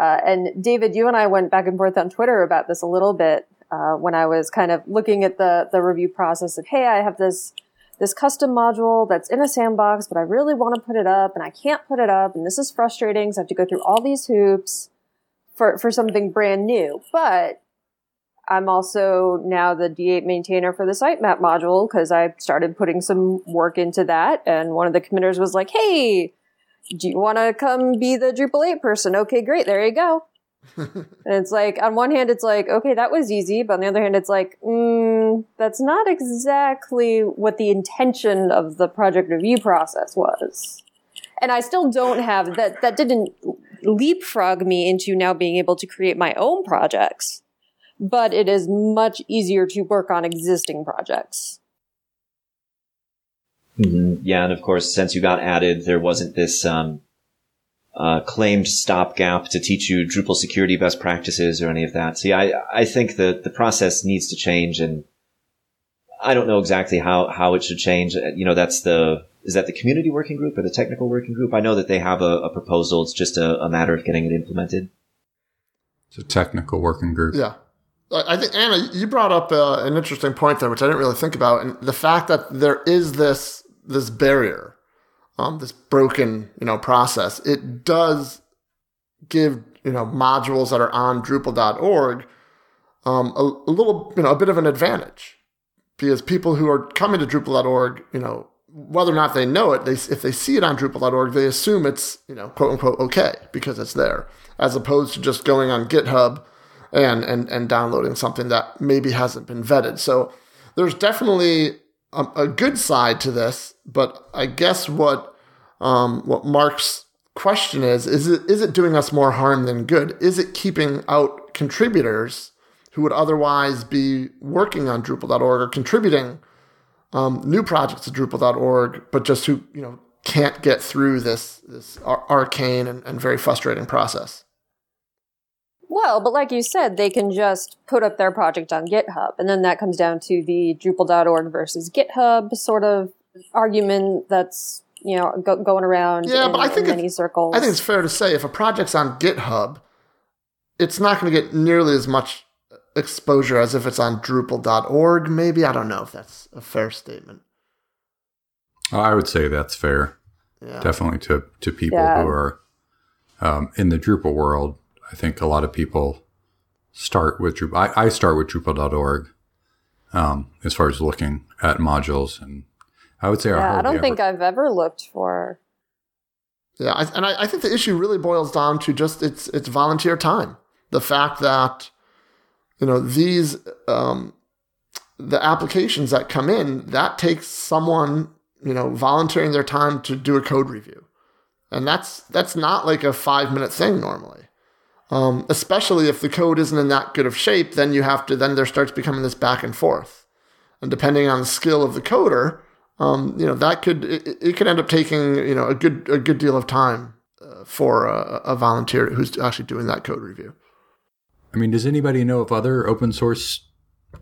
S4: uh, and David, you and I went back and forth on Twitter about this a little bit uh, when I was kind of looking at the the review process of, hey, I have this this custom module that's in a sandbox, but I really want to put it up and I can't put it up, and this is frustrating. So I have to go through all these hoops for for something brand new. But I'm also now the D8 maintainer for the sitemap module because I started putting some work into that. And one of the committers was like, Hey, do you want to come be the Drupal 8 person? Okay, great. There you go. and it's like, on one hand, it's like, okay, that was easy. But on the other hand, it's like, mm, that's not exactly what the intention of the project review process was. And I still don't have that, that didn't leapfrog me into now being able to create my own projects but it is much easier to work on existing projects.
S5: Mm-hmm. Yeah, and of course, since you got added, there wasn't this um, uh, claimed stopgap to teach you Drupal security best practices or any of that. See, I I think that the process needs to change, and I don't know exactly how how it should change. You know, that's the is that the community working group or the technical working group? I know that they have a, a proposal. It's just a, a matter of getting it implemented.
S1: It's a technical working group.
S2: Yeah. I think Anna, you brought up uh, an interesting point there, which I didn't really think about, and the fact that there is this this barrier, um, this broken you know process. It does give you know modules that are on Drupal.org um, a, a little you know a bit of an advantage because people who are coming to Drupal.org, you know, whether or not they know it, they if they see it on Drupal.org, they assume it's you know quote unquote okay because it's there, as opposed to just going on GitHub and and and downloading something that maybe hasn't been vetted. So there's definitely a, a good side to this, but I guess what um, what Mark's question is is it is it doing us more harm than good? Is it keeping out contributors who would otherwise be working on Drupal.org or contributing um, new projects to Drupal.org, but just who you know can't get through this this arcane and, and very frustrating process?
S4: Well, but like you said, they can just put up their project on GitHub, and then that comes down to the Drupal.org versus GitHub sort of argument that's you know go- going around
S2: Yeah,
S4: in,
S2: but I think
S4: in many circles.
S2: I think it's fair to say if a project's on GitHub, it's not going to get nearly as much exposure as if it's on Drupal.org. Maybe I don't know if that's a fair statement.
S1: I would say that's fair.
S2: Yeah.
S1: Definitely to, to people
S4: Yeah.
S1: who are um, in the Drupal world. I think a lot of people start with Drupal. I, I start with Drupal.org um, as far as looking at modules. And I would say I
S4: yeah, I don't
S1: ever-
S4: think I've ever looked for.
S2: Yeah, I, and I, I think the issue really boils down to just it's it's volunteer time. The fact that you know these um, the applications that come in that takes someone you know volunteering their time to do a code review, and that's that's not like a five minute thing normally. Um, especially if the code isn't in that good of shape, then you have to then there starts becoming this back and forth, and depending on the skill of the coder, um, you know that could it, it could end up taking you know a good a good deal of time uh, for a, a volunteer who's actually doing that code review.
S1: I mean, does anybody know of other open source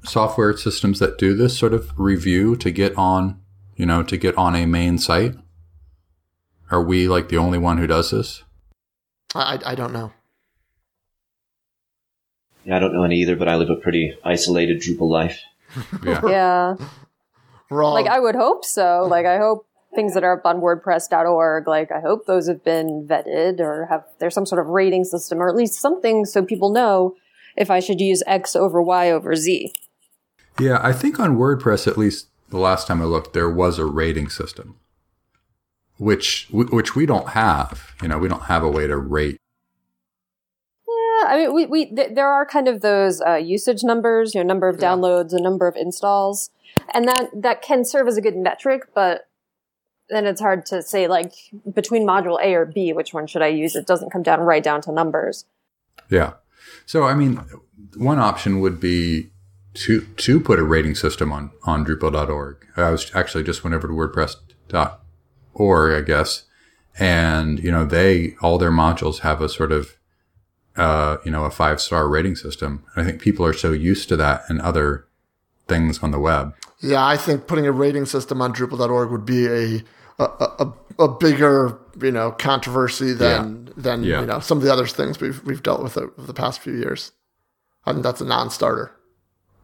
S1: software systems that do this sort of review to get on, you know, to get on a main site? Are we like the only one who does this?
S2: I, I, I don't know.
S5: Yeah, I don't know any either, but I live a pretty isolated Drupal life.
S1: Yeah.
S4: Yeah,
S2: We're
S4: like I would hope so. Like I hope things that are up on WordPress.org, like I hope those have been vetted or have there's some sort of rating system or at least something so people know if I should use X over Y over Z.
S1: Yeah, I think on WordPress, at least the last time I looked, there was a rating system, which which we don't have. You know, we don't have a way to rate.
S4: I mean, we, we th- there are kind of those uh, usage numbers, you know, number of
S2: Yeah.
S4: downloads, a number of installs, and that that can serve as a good metric. But then it's hard to say like between module A or B, which one should I use? It doesn't come down right down to numbers.
S1: Yeah. So I mean, one option would be to to put a rating system on on Drupal.org. I was actually just went over to WordPress.org, I guess, and you know they all their modules have a sort of uh, you know a five star rating system. I think people are so used to that and other things on the web.
S2: yeah, I think putting a rating system on Drupal.org would be a a, a, a bigger you know controversy than than
S1: Yeah.
S2: you know some of the other things we've we've dealt with over the past few years. I think that's a non-starter.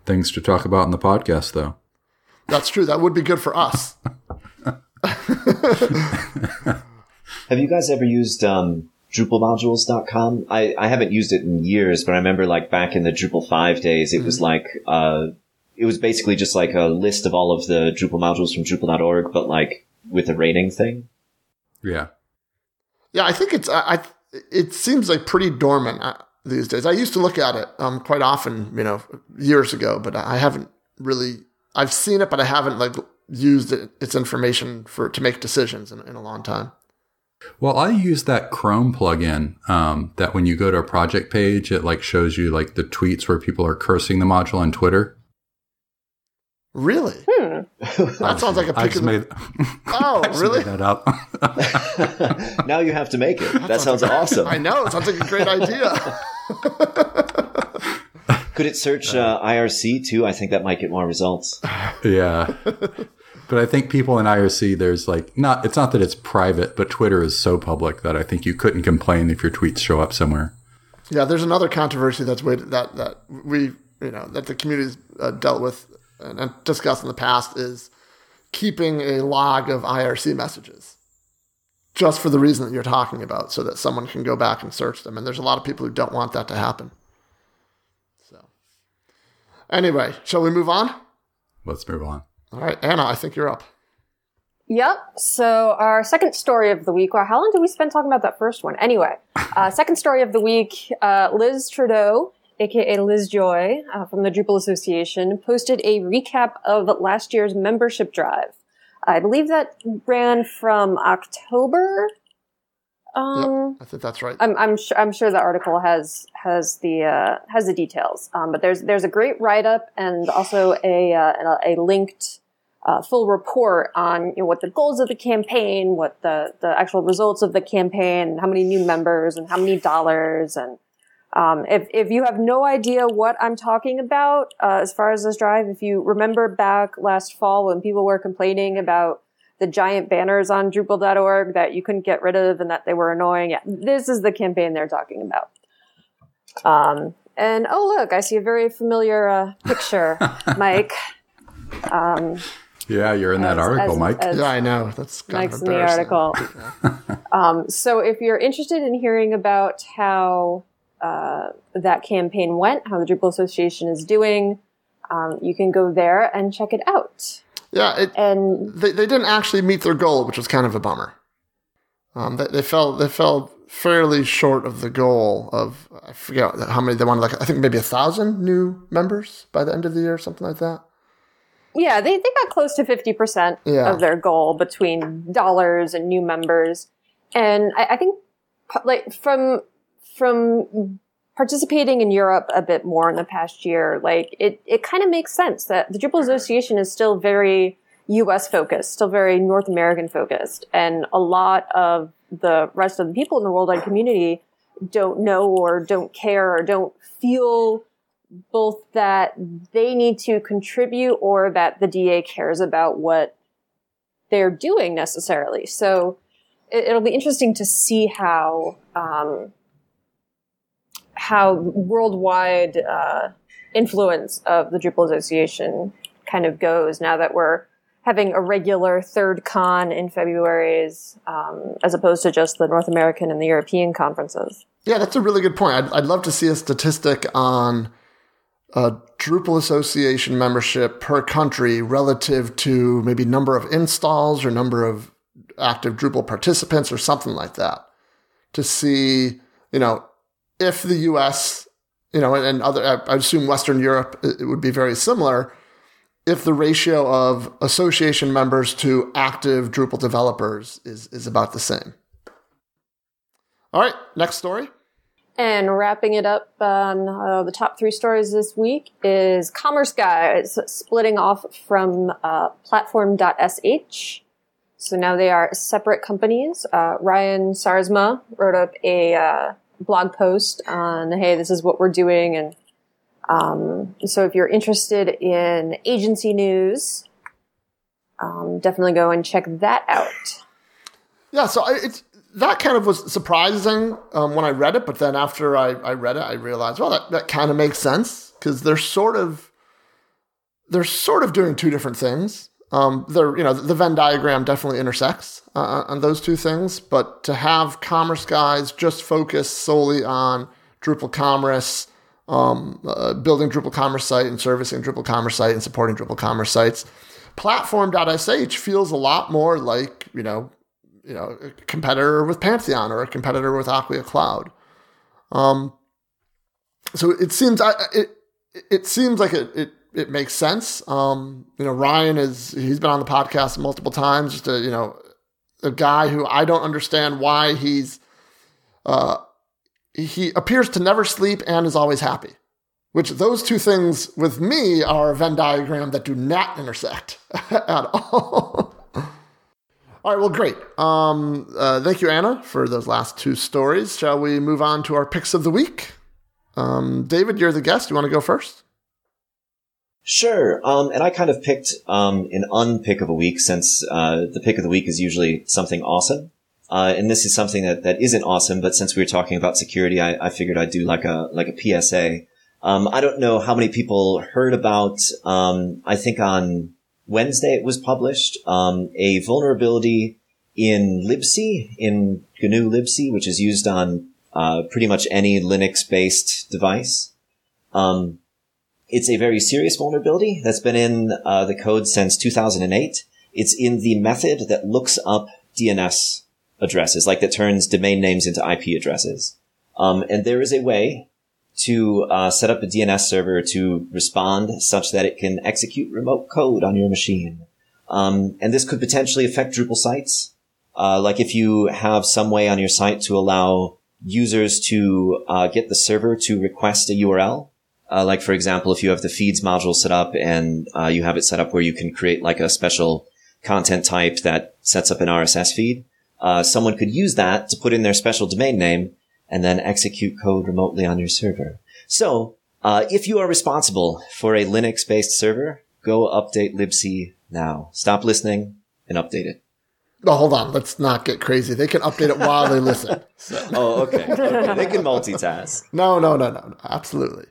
S1: Things to talk about in the podcast, though.
S2: That's true. That would be good for us.
S5: Have you guys ever used um, DrupalModules.com? I, I haven't used it in years, but I remember like back in the Drupal 5 days, it was like, uh, it was basically just like a list of all of the Drupal modules from Drupal.org, but like with a rating thing.
S1: Yeah.
S2: Yeah, I think it's. I. I it seems like pretty dormant uh, these days. I used to look at it um, quite often, you know, years ago, but I haven't really. I've seen it, but I haven't like used it, its information for to make decisions in, in a long time.
S1: Well, I use that Chrome plugin um, that when you go to a project page, it like shows you like the tweets where people are cursing the module on Twitter.
S2: Really?
S4: Hmm.
S2: That sounds like a
S1: I
S2: pick
S1: just
S2: of the-
S1: made,
S2: Oh,
S1: I just
S2: really?
S1: made that up.
S5: now you have to make it. That sounds awesome.
S2: I know. It sounds like a great idea.
S5: Could it search uh, IRC too? I think that might get more results.
S1: yeah. But I think people in IRC, there's like not. It's not that it's private, but Twitter is so public that I think you couldn't complain if your tweets show up somewhere.
S2: Yeah, there's another controversy that's waited, that that we you know that the community's uh, dealt with and, and discussed in the past is keeping a log of IRC messages, just for the reason that you're talking about, so that someone can go back and search them. And there's a lot of people who don't want that to happen. So, anyway, shall we move on?
S1: Let's move on.
S2: All right, Anna, I think you're up.
S4: Yep. So our second story of the week. Well, how long did we spend talking about that first one? Anyway, uh, second story of the week. Uh, Liz Trudeau, aka Liz Joy, uh, from the Drupal Association, posted a recap of last year's membership drive. I believe that ran from October. Um,
S2: I think that's right.
S4: I'm I'm, su- I'm sure the article has has the uh, has the details. Um, but there's there's a great write up and also a uh, a linked uh, full report on you know, what the goals of the campaign, what the the actual results of the campaign, how many new members, and how many dollars. And um, if if you have no idea what I'm talking about uh, as far as this drive, if you remember back last fall when people were complaining about the giant banners on Drupal.org that you couldn't get rid of and that they were annoying. Yeah, this is the campaign they're talking about. Um, and oh look, I see a very familiar uh, picture, Mike. Um,
S1: Yeah, you're in that
S4: as-
S1: article,
S4: as-
S1: Mike.
S4: as
S2: yeah, I know. That's kind
S4: Mike's in the article. um, so if you're interested in hearing about how uh, that campaign went, how the Drupal Association is doing, um, you can go there and check it out.
S2: Yeah, it,
S4: And
S2: they, they didn't actually meet their goal, which was kind of a bummer. Um, they, they fell they fell fairly short of the goal of I forget how many they wanted. Like I think maybe a thousand new members by the end of the year, or something like that.
S4: yeah, they, they got close to 50%
S2: Yeah.
S4: of their goal between dollars and new members. And I, I think like from, from participating in Europe a bit more in the past year, like it, it kind of makes sense that the Drupal Association is still very US focused, still very North American focused. And a lot of the rest of the people in the worldwide community don't know or don't care or don't feel both that they need to contribute or that the DA cares about what they're doing necessarily. So it, it'll be interesting to see how um, how worldwide uh, influence of the Drupal Association kind of goes now that we're having a regular third con in February's um, as opposed to just the North American and the European conferences.
S2: Yeah, that's a really good point. I'd, I'd love to see a statistic on uh, Drupal Association membership per country relative to maybe number of installs or number of active Drupal participants or something like that to see, you know, if the US, you know, and other, I assume Western Europe, it would be very similar. If the ratio of association members to active Drupal developers is, is about the same. All right, next story.
S4: And wrapping it up on uh, the top three stories this week is Commerce Guys splitting off from uh, Platform.sh. So now they are separate companies. Uh, Ryan Szrama wrote up a uh, blog post on, hey, this is what we're doing. And um, so if you're interested in agency news, um, definitely go and check that out.
S2: Yeah, so it's that kind of was surprising um, when I read it, but then after I, I read it, I realized, well, that, that kind of makes sense because they're sort of they're sort of doing two different things. Um, they're you know the Venn diagram definitely intersects uh, on those two things, but to have Commerce Guys just focus solely on Drupal Commerce, um, uh, building Drupal Commerce site and servicing Drupal Commerce site and supporting Drupal Commerce sites, Platform.sh feels a lot more like you know you know, a competitor with Pantheon or a competitor with Acquia Cloud. Um, so it seems I, it it seems like it it, it makes sense. Um, you know, Ryan is he's been on the podcast multiple times. Just a you know a guy who I don't understand why he's uh, he appears to never sleep and is always happy. Which those two things with me are a Venn diagram that do not intersect at all. All right, well, great. Um, uh, thank you, Anna, for those last two stories. Shall we move on to our picks of the week? Um, David, you're the guest. You want to go first?
S5: Sure. Um, and I kind of picked um, an unpick of a week since uh, the pick of the week is usually something awesome. Uh, and this is something that, that isn't awesome, but since we were talking about security, I, I figured I'd do like a like a PSA. Um, I don't know how many people heard about. Um, I think on Wednesday it was published um, a vulnerability in libc in GNU libc, which is used on uh, pretty much any Linux-based device. Um, it's a very serious vulnerability that's been in uh, the code since 2008. It's in the method that looks up DNS addresses, like that turns domain names into IP addresses. Um, and there is a way to uh, set up a DNS server to respond such that it can execute remote code on your machine. Um, and this could potentially affect Drupal sites. Uh, like if you have some way on your site to allow users to uh, get the server to request a URL. Uh, like for example, if you have the feeds module set up and uh, you have it set up where you can create like a special content type that sets up an RSS feed, uh, someone could use that to put in their special domain name and then execute code remotely on your server. So, uh, if you are responsible for a Linux-based server, go update libc now. Stop listening and update it.
S2: No, hold on. Let's not get crazy. They can update it while they listen. So.
S5: Oh, okay. okay. They can multitask.
S2: No, no, no, no, no. Absolutely.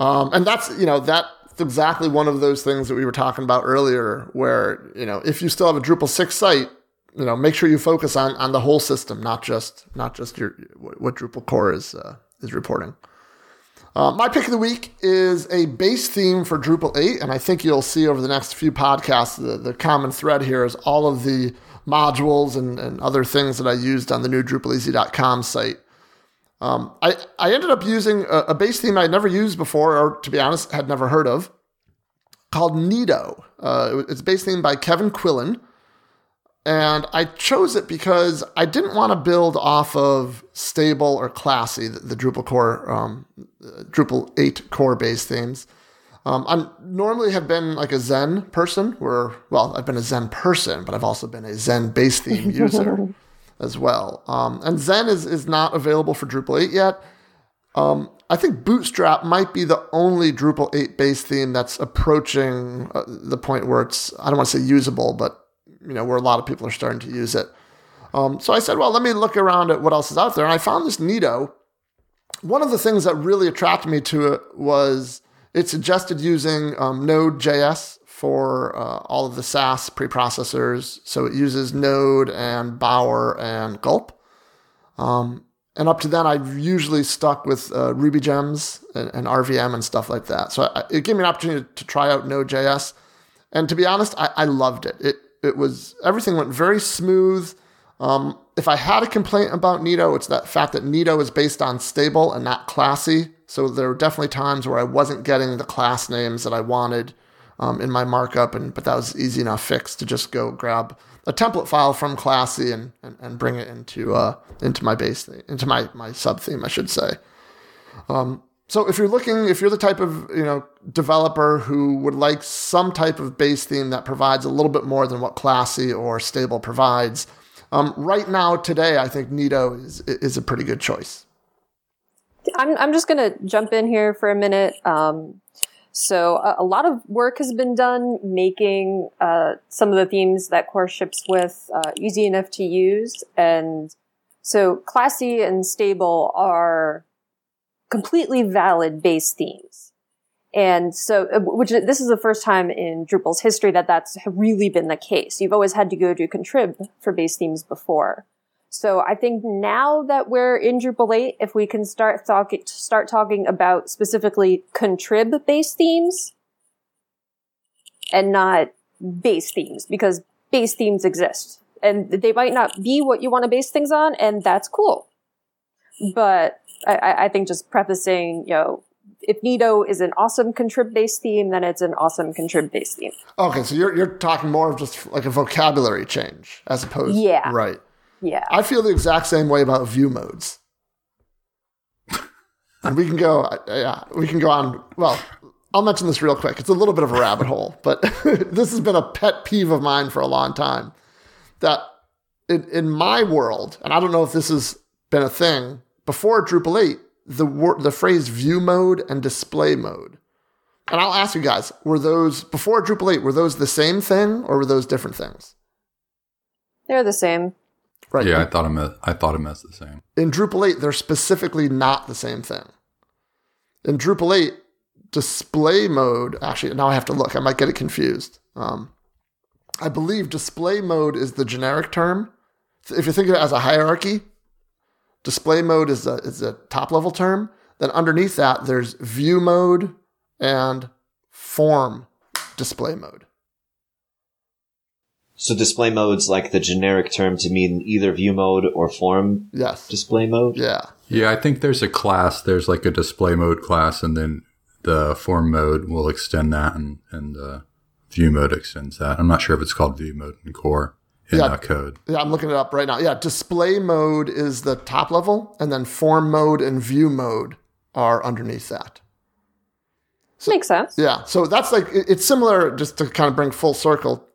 S2: Um, and that's, you know, that's exactly one of those things that we were talking about earlier, where, you know, if you still have a Drupal 6 site, you know, make sure you focus on, on the whole system, not just, not just your, what Drupal core is, uh, is reporting. Uh, my pick of the week is a base theme for Drupal 8, and I think you'll see over the next few podcasts the, the common thread here is all of the modules and, and other things that I used on the new DrupalEasy.com site. Um, I, I ended up using a, a, base theme I'd never used before, or to be honest, had never heard of, called Neato. Uh, it's a base theme by Kevin Quillen. And I chose it because I didn't want to build off of stable or classy, the, the Drupal core, um, Drupal 8 core base themes. Um, I normally have been like a Zen person, where well, I've been a Zen person, but I've also been a Zen base theme user as well. Um, and Zen is is not available for Drupal 8 yet. Um, I think Bootstrap might be the only Drupal 8 base theme that's approaching uh, the point where it's I don't want to say usable, but you know where a lot of people are starting to use it. Um, so I said, well, let me look around at what else is out there, and I found this Neato. One of the things that really attracted me to it was it suggested using um, Node.js for uh, all of the Sass preprocessors. So it uses Node and Bower and Gulp. Um, and up to then, I've usually stuck with uh, Ruby gems and, and, RVM and stuff like that. So I, it gave me an opportunity to try out Node.js. And to be honest, I, I loved it. It it was everything went very smooth. Um, if I had a complaint about Neato, it's that fact that Neato is based on stable and not classy. So there were definitely times where I wasn't getting the class names that I wanted um, in my markup, and but that was easy enough fix to just go grab a template file from Classy and, and, and bring it into uh, into my base into my my sub theme, I should say. Um, so if you're looking, if you're the type of you know developer who would like some type of base theme that provides a little bit more than what Classy or Stable provides, um, right now today I think Neato is is a pretty good choice.
S4: I'm, I'm just to jump in here for a minute. Um, so a, lot of work has been done making uh, some of the themes that Core ships with uh, easy enough to use. And so classy and stable are completely valid base themes. And so, uh, which this is the first time in Drupal's history that that's really been the case. You've always had to go to contrib for base themes before. So I think now that we're in Drupal 8, if we can start talking, start talking about specifically contrib based themes and not base themes because base themes exist and they might not be what you want to base things on and that's cool. But I, I think just prefacing, you know, if Neato is an awesome contrib based theme, then it's an awesome contrib based theme.
S2: Okay, so you're you're talking more of just like a vocabulary change as opposed,
S4: yeah,
S2: right.
S4: Yeah.
S2: I feel the exact same way about view modes. and we can go, uh, yeah, we can go on. Well, I'll mention this real quick. It's a little bit of a rabbit hole, but this has been a pet peeve of mine for a long time. That in, in my world, and I don't know if this has been a thing before Drupal 8, the word, the phrase view mode and display mode. And I'll ask you guys, were those before Drupal 8, were those the same thing or were those different things?
S4: They're the same.
S2: Right.
S1: Yeah, I thought. As, I thought him as the same.
S2: In Drupal 8, they're specifically not the same thing. In Drupal 8, display mode, actually, now I have to look. I might get it confused. Um, I believe display mode is the generic term. If you think of it as a hierarchy, display mode is a, is a top level term. Then underneath that, there's view mode and form display mode.
S5: So display mode's like the generic term to mean either view mode or form
S2: Yes.
S5: display mode.
S2: Yeah.
S1: Yeah, I think there's a class. There's like a display mode class, and then the form mode will extend that, and and uh, view mode extends that. I'm not sure if it's called view mode in core in
S2: Yeah.
S1: uh, code.
S2: Yeah, I'm looking it up right now. Yeah, display mode is the top level, and then form mode and view mode are underneath that.
S4: Makes sense.
S2: Yeah, so that's like it's similar. Just to kind of bring full circle,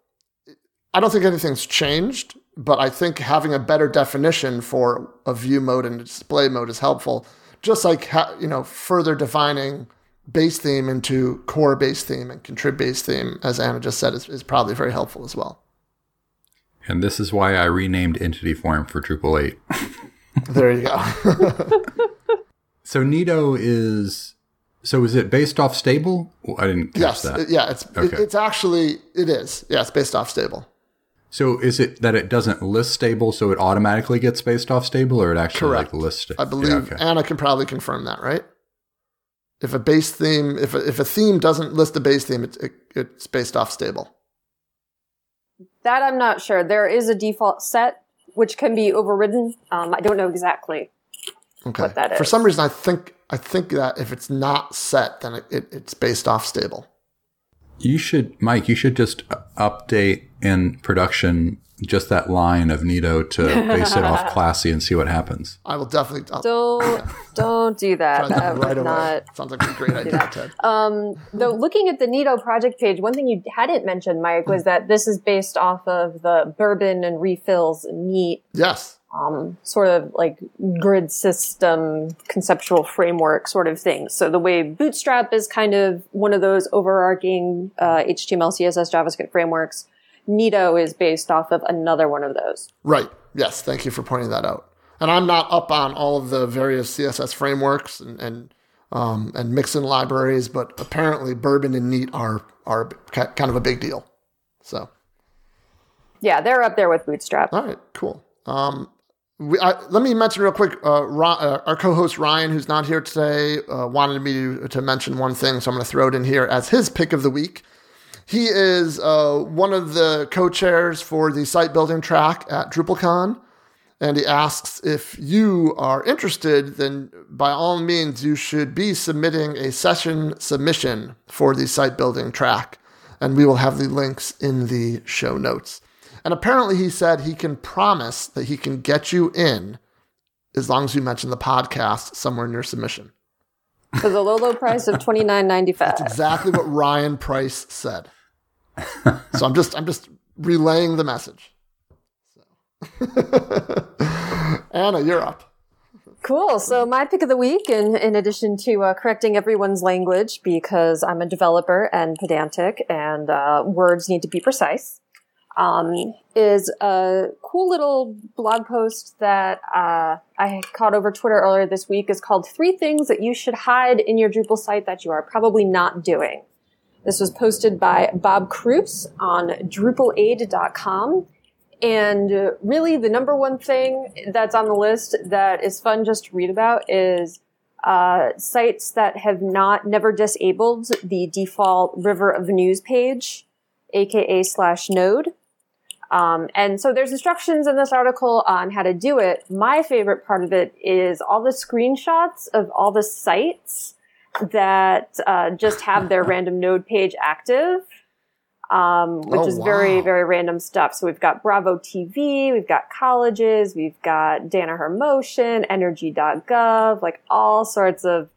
S2: I don't think anything's changed, but I think having a better definition for a view mode and a display mode is helpful. Just like ha- you know, further defining base theme into core base theme and contrib base theme, as Anna just said, is, is probably very helpful as well.
S1: And this is why I renamed entity form for Drupal 8.
S2: There you go.
S1: So Neato is. So is it based off stable? Well, I didn't catch
S2: yes,
S1: that.
S2: it- yeah, it's it- it's actually it is. Yeah, it's based off stable.
S1: So is it that it doesn't list stable, so it automatically gets based off stable, or it actually
S2: Correct.
S1: like lists it?
S2: I believe
S1: Yeah, okay.
S2: Anna can probably confirm that, right? If a base theme, if a, if a theme doesn't list a base theme, it, it, it's based off stable.
S4: That I'm not sure. There is a default set which can be overridden. Um, I don't know exactly.
S2: Okay.
S4: What that
S2: For some reason, I think I think that if it's not set, then it, it, it's based off stable.
S1: You should, Mike. You should just update in production just that line of Neato to base it off classy and see what happens.
S2: I will definitely. I'll
S4: Don't don't do that.
S2: that
S4: That
S2: right
S4: would
S2: away.
S4: not.
S2: Sounds like a great idea, Ted.
S4: Um, though looking at the Neato project page, one thing you hadn't mentioned, Mike, was that this is based off of the bourbon and refills neat
S2: Yes.
S4: Um, sort of like grid system conceptual framework sort of thing. So the way Bootstrap is kind of one of those overarching uh, HTML, CSS, JavaScript frameworks, Neato is based off of another one of those.
S2: Right. Yes. Thank you for pointing that out. And I'm not up on all of the various CSS frameworks and and, um, and mixin libraries, but apparently Bourbon and Neat are are kind of a big deal. So,
S4: Yeah, they're up there with Bootstrap.
S2: all right, cool. Um, we, I, let me mention real quick. Uh, uh, our co-host Ryan, who's not here today, uh, wanted me to, to mention one thing, so I'm going to throw it in here as his pick of the week. He is uh, one of the co-chairs for the site building track at DrupalCon, and he asks if you are interested. Then, by all means, you should be submitting a session submission for the site building track, and we will have the links in the show notes. And apparently, he said he can promise that he can get you in as long as you mention the podcast somewhere in your submission.
S4: For the low, low price of twenty nine ninety five.
S2: That's Exactly what Ryan Price said. So I'm just I'm just relaying the message. So. Anna, you're up.
S4: Cool. So my pick of the week, in, in addition to uh, correcting everyone's language, because I'm a developer and pedantic and uh, words need to be precise, um, is a cool little blog post that uh, I caught over Twitter earlier this week. is called Three Things That You Should Hide in Your Drupal site That You Are Probably Not Doing. This was posted by Bob Kruse on DrupalAid.com. And really, the number one thing that's on the list that is fun just to read about is uh, sites that have not never disabled the default River of News page, aka slash node. Um, and so there's instructions in this article on how to do it. My favorite part of it is all the screenshots of all the sites that uh, just have their random node page active um, which
S2: Oh,
S4: is very, very random stuff. So we've got Bravo TV, we've got colleges, we've got Danaher Motion, Energy.gov, like all sorts of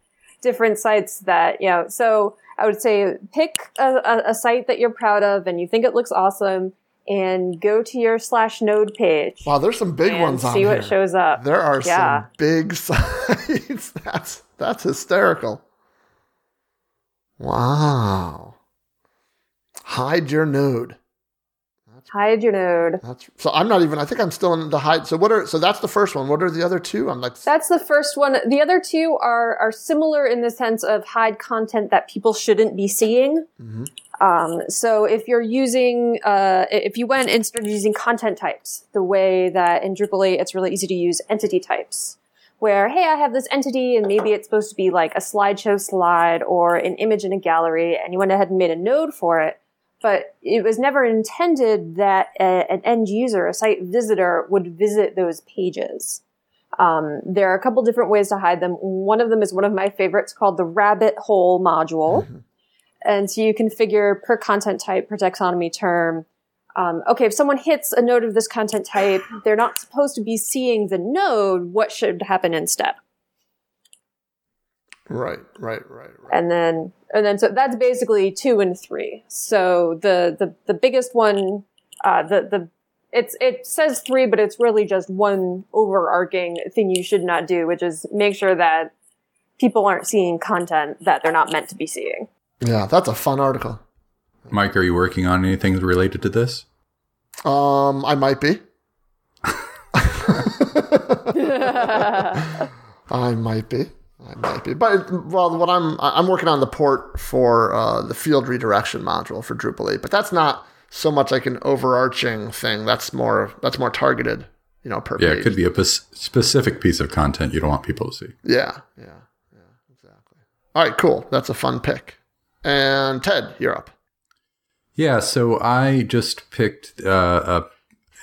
S4: different sites that, you know, so I would say pick a, a, a site that you're proud of and you think it looks awesome and go to your slash node page
S2: Wow, there's some big ones on
S4: see
S2: here.
S4: See what shows up.
S2: There are
S4: Yeah.
S2: some big sites. that's that's hysterical. Wow. Hide your node.
S4: Hide your node.
S2: That's so. I'm not even. I think I'm still in the hide. So what are? So that's the first one. What are the other two? I'm like.
S4: That's the first one. The other two are are similar in the sense of hide content that people shouldn't be seeing. Mm-hmm. Um, so if you're using, uh, if you went and started using content types, the way that in Drupal 8 it's really easy to use entity types, where hey, I have this entity and maybe it's supposed to be like a slideshow slide or an image in a gallery, and you went ahead and made a node for it. But it was never intended that a, an end user, a site visitor, would visit those pages. Um, there are a couple different ways to hide them. One of them is one of my favorites called the rabbit hole module. And so you configure per content type, per taxonomy term. Um, okay, if someone hits a node of this content type, they're not supposed to be seeing the node. What should happen instead?
S2: Right. Right. Right. Right.
S4: and then and then so that's basically two and three. So the the the biggest one, uh, the the it's it says three, but it's really just one overarching thing you should not do, which is make sure that people aren't seeing content that they're not meant to be seeing.
S2: Yeah, that's a fun article.
S1: Mike, are you working on anything related to this?
S2: Um, I might be. I might be. I might be. But well, what I'm I'm working on the port for uh, the field redirection module for Drupal 8, but that's not so much like an overarching thing. That's more that's more targeted, you know, per
S1: Yeah,
S2: page.
S1: it could be a specific piece of content you don't want people to see.
S2: Yeah, yeah, yeah, exactly. All right, cool. That's a fun pick. And Ted, you're up.
S1: Yeah, so I just picked uh,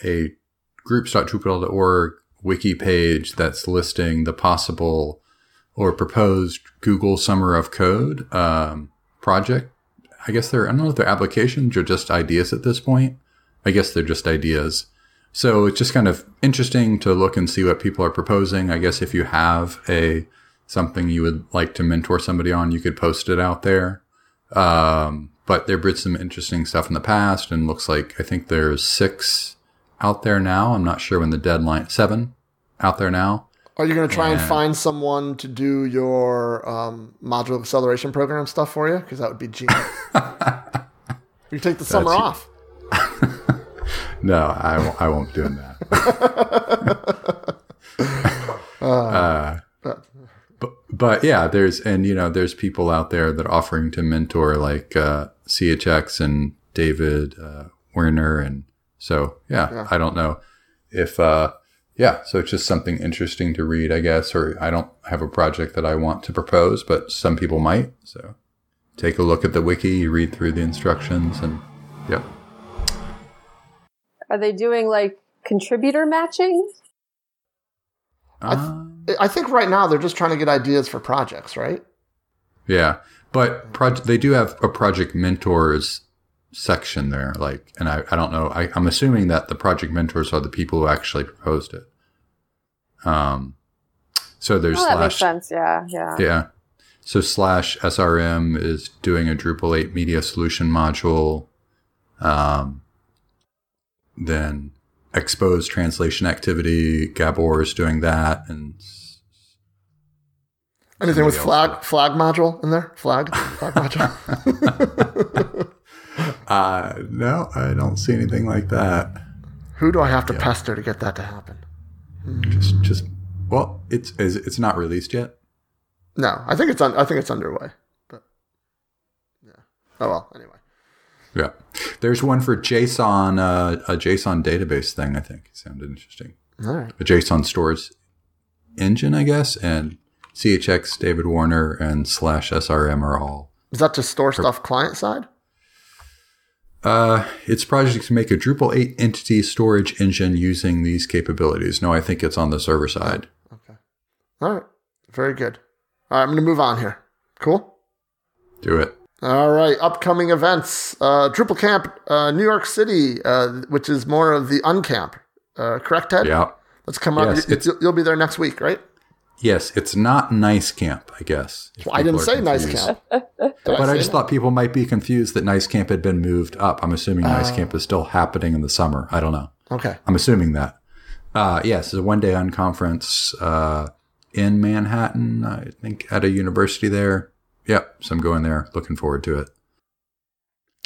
S1: a, a groups.drupal.org wiki page that's listing the possible or proposed Google Summer of Code um, project. I guess they're, I don't know if they're applications or just ideas at this point. I guess they're just ideas. So it's just kind of interesting to look and see what people are proposing. I guess if you have a something you would like to mentor somebody on, you could post it out there. Um, but there been some interesting stuff in the past and looks like I think there's six out there now. I'm not sure when the deadline, seven out there now.
S2: Are you going to try and
S1: Yeah.
S2: find someone to do your um, module acceleration program stuff for you? Because that would be genius. you take the summer
S1: That's-
S2: off.
S1: No, I, won't- I won't be doing that. Uh, but, but yeah, there's, and you know, there's people out there that are offering to mentor like, uh, CHX and David, uh, Werner. And so, yeah, I don't know if, uh, yeah, so it's just something interesting to read, I guess, or I don't have a project that I want to propose, but some people might. So take a look at the wiki, you read through the instructions and, yep.
S4: Are they doing like contributor matching?
S1: Uh,
S2: I think right now they're just trying to get ideas for projects, right?
S1: Yeah, but proj- they do have a project mentors section there. Like, and I, I don't know. I, I'm assuming that the project mentors are the people who actually proposed it. Um, so there's
S4: Oh, that makes
S1: slash,
S4: sense. Yeah, yeah.
S1: yeah. So slash SRM is doing a Drupal 8 media solution module. Um, then expose translation activity. Gabor is doing that, and
S2: Anything with flag flag module in there? Flag flag module.
S1: uh, no, I don't see anything like that.
S2: Who do I have to pester to get that to happen?
S1: just just well it's is it's not released yet
S2: No, I think it's on. I think it's underway. But yeah. Oh well. Anyway.
S1: yeah there's one for json uh, a json database thing i think it sounded interesting
S2: All right.
S1: a json stores engine i guess and chx david warner and slash srm are all
S2: Is that to store stuff client side?
S1: uh, it's project to make a Drupal 8 entity storage engine using these capabilities. No, I think it's on the server side. Okay.
S2: All right. Very good. All right. I'm going to move on here. Cool.
S1: Do it.
S2: All right, upcoming events. Uh, Drupal Camp, uh, New York City, uh, which is more of the uncamp. Uh, correct, Ted?
S1: Yeah.
S2: Let's come up.
S1: Yes,
S2: You-
S1: it's-
S2: you'll, you'll be there next week, right?
S1: Yes, it's not nice camp, I guess.
S2: Well, I didn't
S1: people are
S2: say nice camp.
S1: But I
S2: say
S1: just
S2: that?
S1: thought people might be confused that Nice Camp had been moved up. I'm assuming Nice
S2: Oh.
S1: Camp is still happening in the summer. I don't know.
S2: Okay.
S1: I'm assuming that. Uh, yes, it's a one day unconference uh, in Manhattan, I think, at a university there. Yep. So I'm going there. Looking forward to it.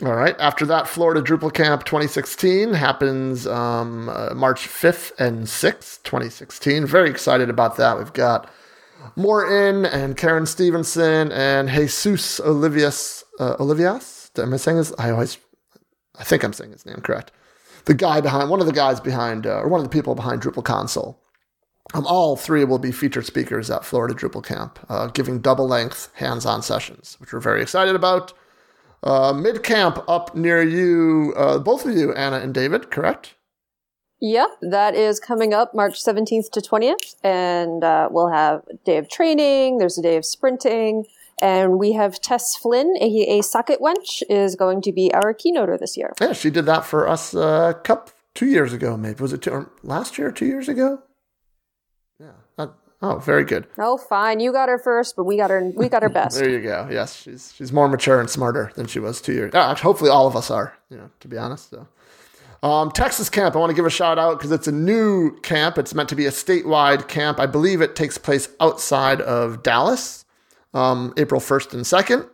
S2: All right. After that, Florida Drupal Camp 2016 happens um, uh, March 5th and 6th, 2016. Very excited about that. We've got Morten and Karen Stevenson and Jesus Olivias. Uh, Olivias? Am I saying his? I always, I think I'm saying his name correct. The guy behind, one of the guys behind, uh, or one of the people behind Drupal Console. Um, all three will be featured speakers at Florida Drupal Camp, uh, giving double length hands on sessions, which we're very excited about. Uh, Mid camp up near you, uh, both of you, Anna and David, correct?
S4: Yep, that is coming up March 17th to 20th, and uh, we'll have a day of training, there's a day of sprinting, and we have Tess Flynn, a, a socket wench, is going to be our keynoter this year.
S2: Yeah, she did that for us uh, a couple, two years ago, maybe. Was it two, or last year or two years ago? Yeah. That, oh, very good.
S4: Oh, fine. You got her first, but we got her. We got her best.
S2: there you go. Yes, she's she's more mature and smarter than she was two years. Uh, hopefully, all of us are. You know, to be honest. So. Um, Texas camp, I want to give a shout out because it's a new camp. It's meant to be a statewide camp. I believe it takes place outside of Dallas, um, April 1st and 2nd.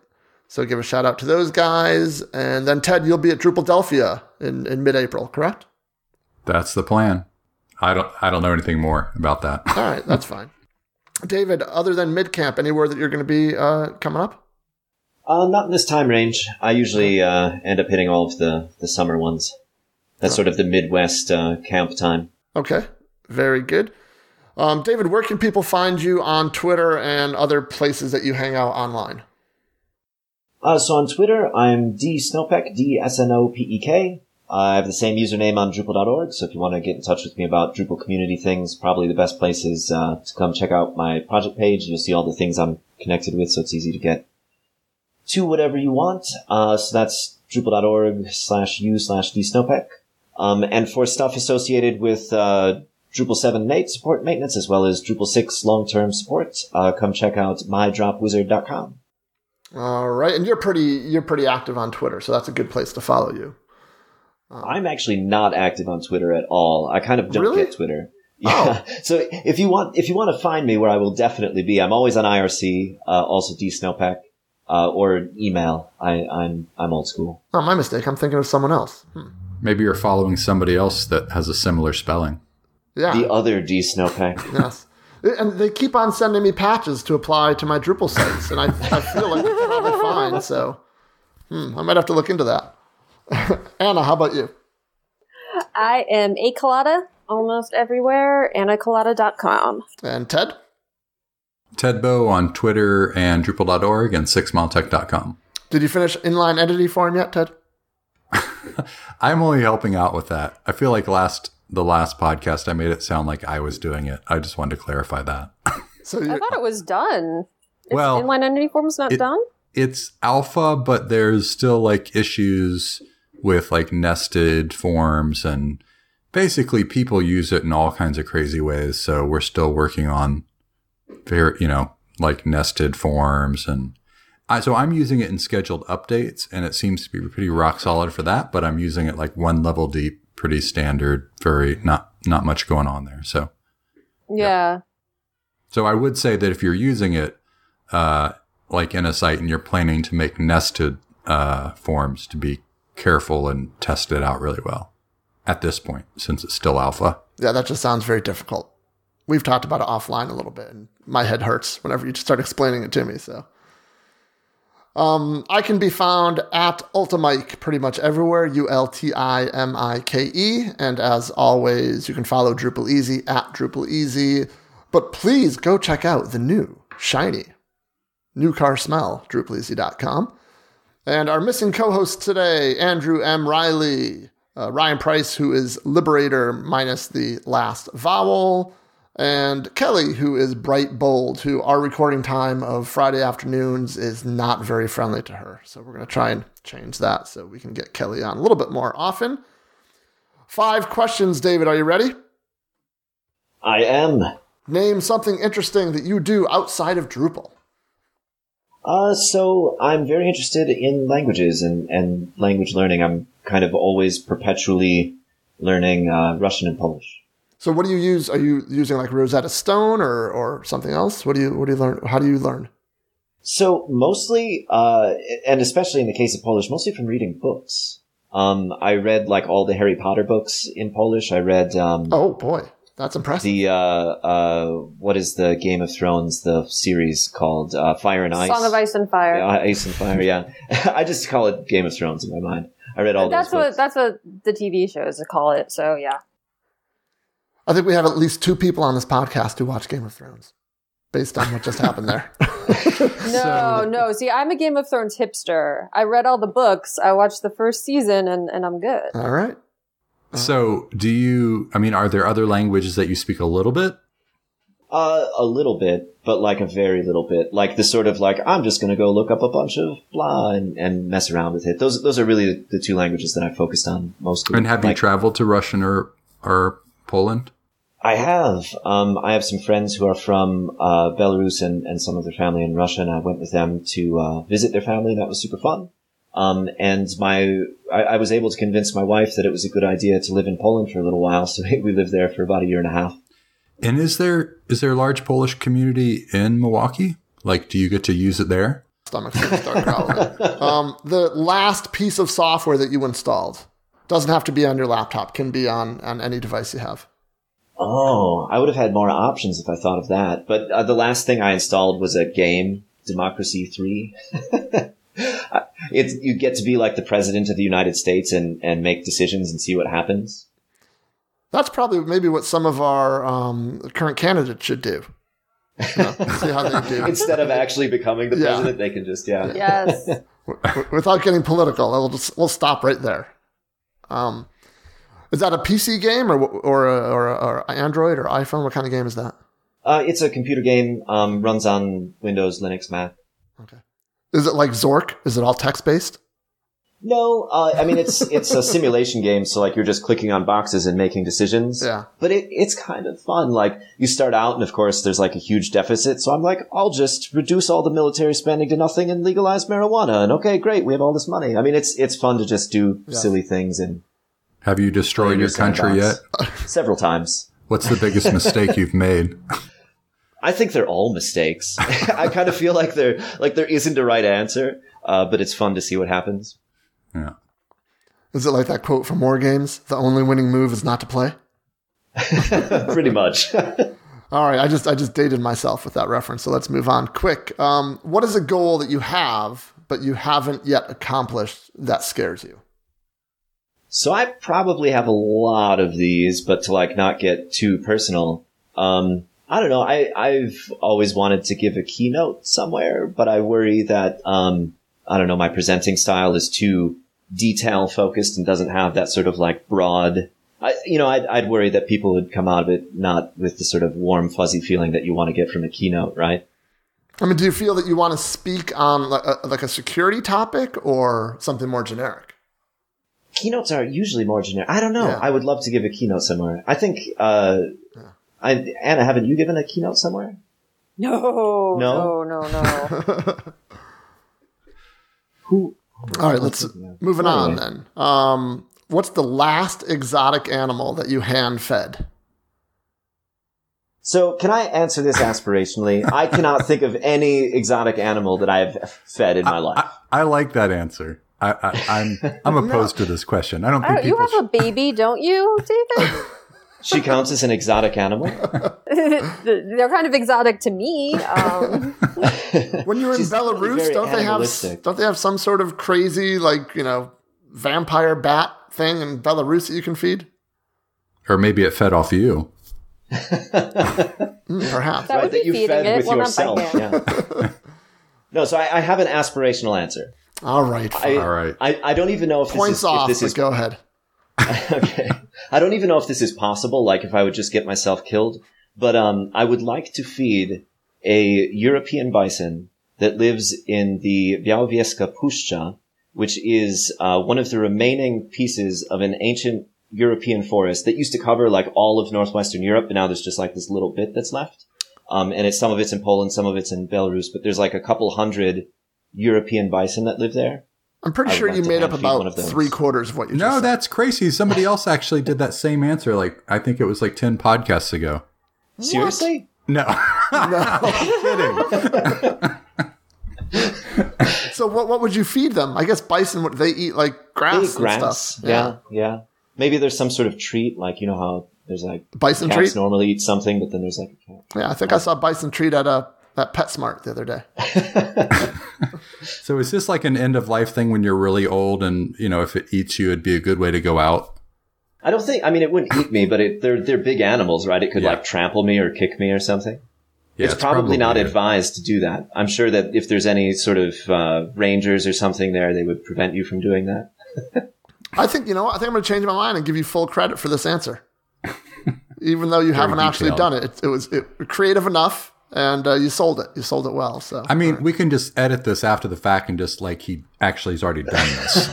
S2: So give a shout out to those guys. And then, Ted, you'll be at Drupaldelphia in, in mid April, correct?
S1: That's the plan. I don't, I don't know anything more about that.
S2: All right, that's fine. David, other than mid camp, anywhere that you're going to be uh, coming up?
S5: Uh, not in this time range. I usually uh, end up hitting all of the, the summer ones. That's sort of the Midwest uh, camp time.
S2: Okay, very good. Um, David, where can people find you on Twitter and other places that you hang out online?
S5: Uh, so on Twitter, I'm dsnopek, D-S-N-O-P-E-K. I have the same username on Drupal.org, so if you want to get in touch with me about Drupal community things, probably the best place is uh, to come check out my project page. You'll see all the things I'm connected with, so it's easy to get to whatever you want. Uh, so that's Drupal.org slash u slash dsnopek. Um, and for stuff associated with uh, Drupal 7 Mate support maintenance as well as Drupal 6 long-term support, uh, come check out mydropwizard.com.
S2: All right, and you're pretty you're pretty active on Twitter, so that's a good place to follow you.
S5: Um, I'm actually not active on Twitter at all. I kind of don't
S2: really?
S5: get Twitter. Yeah. Oh. So if you want if you want to find me where I will definitely be, I'm always on IRC, uh, also dsnopek, uh, or email. I, I'm I'm old school.
S2: Oh, my mistake. I'm thinking of someone else. Hmm.
S1: Maybe you're following somebody else that has a similar spelling.
S2: Yeah.
S5: The other D Snopek.
S2: yes. And they keep on sending me patches to apply to my Drupal sites, and I, I feel like it's probably fine. So hmm, I might have to look into that. Anna, how about you?
S4: I am a Colada almost everywhere, annakalata.com.
S2: And Ted?
S1: Ted Bow on Twitter and Drupal.org and sixmiletech.com.
S2: Did you finish inline entity form yet, Ted?
S1: I'm only helping out with that. I feel like last the last podcast I made it sound like I was doing it. I just wanted to clarify that.
S2: so
S4: I thought it was done. It's
S1: well,
S4: inline entity form's not
S1: it,
S4: done.
S1: It's alpha, but there's still like issues with like nested forms and basically people use it in all kinds of crazy ways. So we're still working on very, you know, like nested forms and I, so I'm using it in scheduled updates, and it seems to be pretty rock solid for that. But I'm using it like one level deep, pretty standard, very not not much going on there. So
S4: yeah. yeah.
S1: So I would say that if you're using it, uh, like in a site, and you're planning to make nested uh, forms, to be careful and test it out really well at this point, since it's still alpha.
S2: Yeah, that just sounds very difficult. We've talked about it offline a little bit, and my head hurts whenever you start explaining it to me. So. Um, I can be found at Ultimike pretty much everywhere, U L T I M I K E. And as always, you can follow Drupal Easy at Drupal Easy. But please go check out the new, shiny, new car smell, DrupalEasy.com. And our missing co host today, Andrew M. Riley, uh, Ryan Price, who is Liberator minus the last vowel and Kelly, who is bright bold, who our recording time of Friday afternoons is not very friendly to her. So we're going to try and change that so we can get Kelly on a little bit more often. Five questions, David. Are you ready?
S5: I am.
S2: Name something interesting that you do outside of Drupal.
S5: Uh, so I'm very interested in languages and, and language learning. I'm kind of always perpetually learning uh, Russian and Polish.
S2: So what do you use? Are you using like Rosetta Stone or, or something else? What do you what do you learn? How do you learn?
S5: So mostly, uh, and especially in the case of Polish, mostly from reading books. Um, I read like all the Harry Potter books in Polish. I read um,
S2: Oh boy, that's impressive.
S5: the uh, uh, what is the Game of Thrones the series called uh, Fire and Ice?
S4: Song of Ice and Fire.
S5: Yeah, Ice and Fire. Yeah, I just call it Game of Thrones in my mind. I read all
S4: that's
S5: those
S4: what
S5: books.
S4: that's what the TV shows call it. So yeah.
S2: I think we have at least two people on this podcast who watch Game of Thrones, based on what just happened there.
S4: No, no. See, I'm a Game of Thrones hipster. I read all the books. I watched the first season, and and I'm good.
S2: All right.
S1: So, do you? I mean, are there other languages that you speak a little bit?
S5: Uh, a little bit, but like a very little bit. Like the sort of like I'm just gonna go look up a bunch of blah and, and mess around with it. Those those are really the two languages that I focused on mostly.
S1: And have you traveled to Russian or or Poland?
S5: I have. Um, I have some friends who are from uh, Belarus and, and some of their family in Russia, and I went with them to uh, visit their family. That was super fun. Um, and my, I, I was able to convince my wife that it was a good idea to live in Poland for a little while. So we lived there for about a year and a half.
S1: And is there is there a large Polish community in Milwaukee? Like, do you get to use it there?
S2: Stomach's gonna start growling. um, the last piece of software that you installed doesn't have to be on your laptop; can be on on any device you have.
S5: Oh, I would have had more options if I thought of that. But uh, the last thing I installed was a game, Democracy 3. it's, you get to be like the president of the United States and, and make decisions and see what happens.
S2: That's probably maybe what some of our um, current candidates should do. You know, see how they do
S5: Instead of actually becoming the
S2: Yeah.
S5: president, they can just, yeah.
S4: Yes.
S2: Without getting political. We'll just we'll stop right there. Um, is that a PC game or or or, or Android or iPhone? What kind of game is that?
S5: Uh, it's a computer game, um, runs on Windows, Linux, Mac.
S2: Is it like Zork? Is it all text based?
S5: No, uh, I mean it's it's a simulation game, so like you're just clicking on boxes and making decisions.
S2: Yeah.
S5: But it, it's kind of fun. Like you start out, and of course there's like a huge deficit. So I'm like, I'll just reduce all the military spending to nothing and legalize marijuana. And okay, great, we have all this money. I mean, it's it's fun to just do silly things and
S1: Have you destroyed your
S5: your
S1: country yet?
S5: several times.
S1: What's the biggest mistake you've made?
S5: I think they're all mistakes. I kind of feel like there like there isn't a right answer, uh, but it's fun to see what happens.
S1: Yeah.
S2: Is it like that quote from War Games? The only winning move is not to play.
S5: Pretty much.
S2: All right, I just I just dated myself with that reference. So let's move on quick. Um, what is a goal that you have but you haven't yet accomplished that scares you?
S5: So I probably have a lot of these, but to like not get too personal, um, I don't know. I, I've always wanted to give a keynote somewhere, but I worry that, um, I don't know, my presenting style is too detail focused and doesn't have that sort of like broad, I, you know, I'd, I'd worry that people would come out of it not with the sort of warm, fuzzy feeling that you want to get from a keynote, right?
S2: I mean, do you feel that you want to speak on like a, like a security topic or something more generic?
S5: keynotes are usually more generic. I don't know.
S2: Yeah.
S5: I would love to give a keynote somewhere. I think, uh, I, Anna, haven't you given a keynote somewhere?
S4: No.
S5: No?
S4: No. No. No.
S5: Who?
S2: All right, let's moving on then. Um, what's the last exotic animal that you hand fed?
S5: So, can I answer this aspirationally? I cannot think of any exotic animal that I have fed in my life.
S1: I, I like that answer. I, I, I'm I'm opposed to this question. I don't think
S4: Oh, you
S1: people.
S4: have a baby, don't you, David?
S5: She counts as an exotic animal.
S4: They're kind of exotic to me. Um,
S2: When you're in
S5: She's
S2: Belarus, don't they have don't they have some sort of crazy like you know vampire bat thing in Belarus that you can feed?
S1: or maybe it fed off you.
S2: Mm, perhaps.
S4: That would be
S5: you fed
S4: it.
S5: with
S4: Well,
S5: yourself. Yeah. no, so I, I have an aspirational answer.
S2: All right,
S5: I,
S1: all right.
S5: I, I don't even know if
S2: points
S5: this is,
S2: off.
S5: if this
S2: but
S5: is
S2: go ahead.
S5: okay. I don't even know if this is possible, like if I would just get myself killed, but um, I would like to feed a European bison that lives in the Białowieska Puszcza, which is uh, one of the remaining pieces of an ancient European forest that used to cover like all of northwestern Europe, but now there's just like this little bit that's left. Um, and it's some of it's in Poland, some of it's in Belarus, but there's like a couple hundred European bison that live there.
S2: I'm pretty
S5: I
S2: sure you made up
S5: hand feed one
S2: about three quarters of what you
S1: No,
S2: just said.
S1: that's crazy. Somebody else actually did that same answer. Like I think it was like ten podcasts ago.
S5: Seriously?
S1: No, no, I'm kidding.
S2: so what what would you feed them? I guess bison What they eat like grass,
S5: They eat grass.
S2: and stuff.
S5: Yeah. yeah, Maybe there's some sort of treat, like you know how there's like
S2: Bison
S5: cats
S2: treat.
S5: normally eat something, but then there's like a cat.
S2: Yeah, I think I saw bison treat at a at PetSmart the other day.
S1: So is this like an end of life thing when you're really old and, you know, if it eats you, it'd be a good way to go out?
S5: I don't think. I mean, it wouldn't eat me, but it, they're they're big animals, right? It could
S1: Yeah.
S5: like trample me or kick me or something.
S1: Yeah,
S5: it's, probably, not
S1: a-
S5: advised to do that. I'm sure that if there's any sort of uh, rangers or something there, they would prevent you from doing that.
S2: I think you know. I think I'm going to change my mind and give you full credit for this answer, even though you haven't actually done it. It, it was it, creative enough, and uh, you sold it. You sold it well. So
S1: I mean, we can just edit this after the fact and just like he actually has already done this.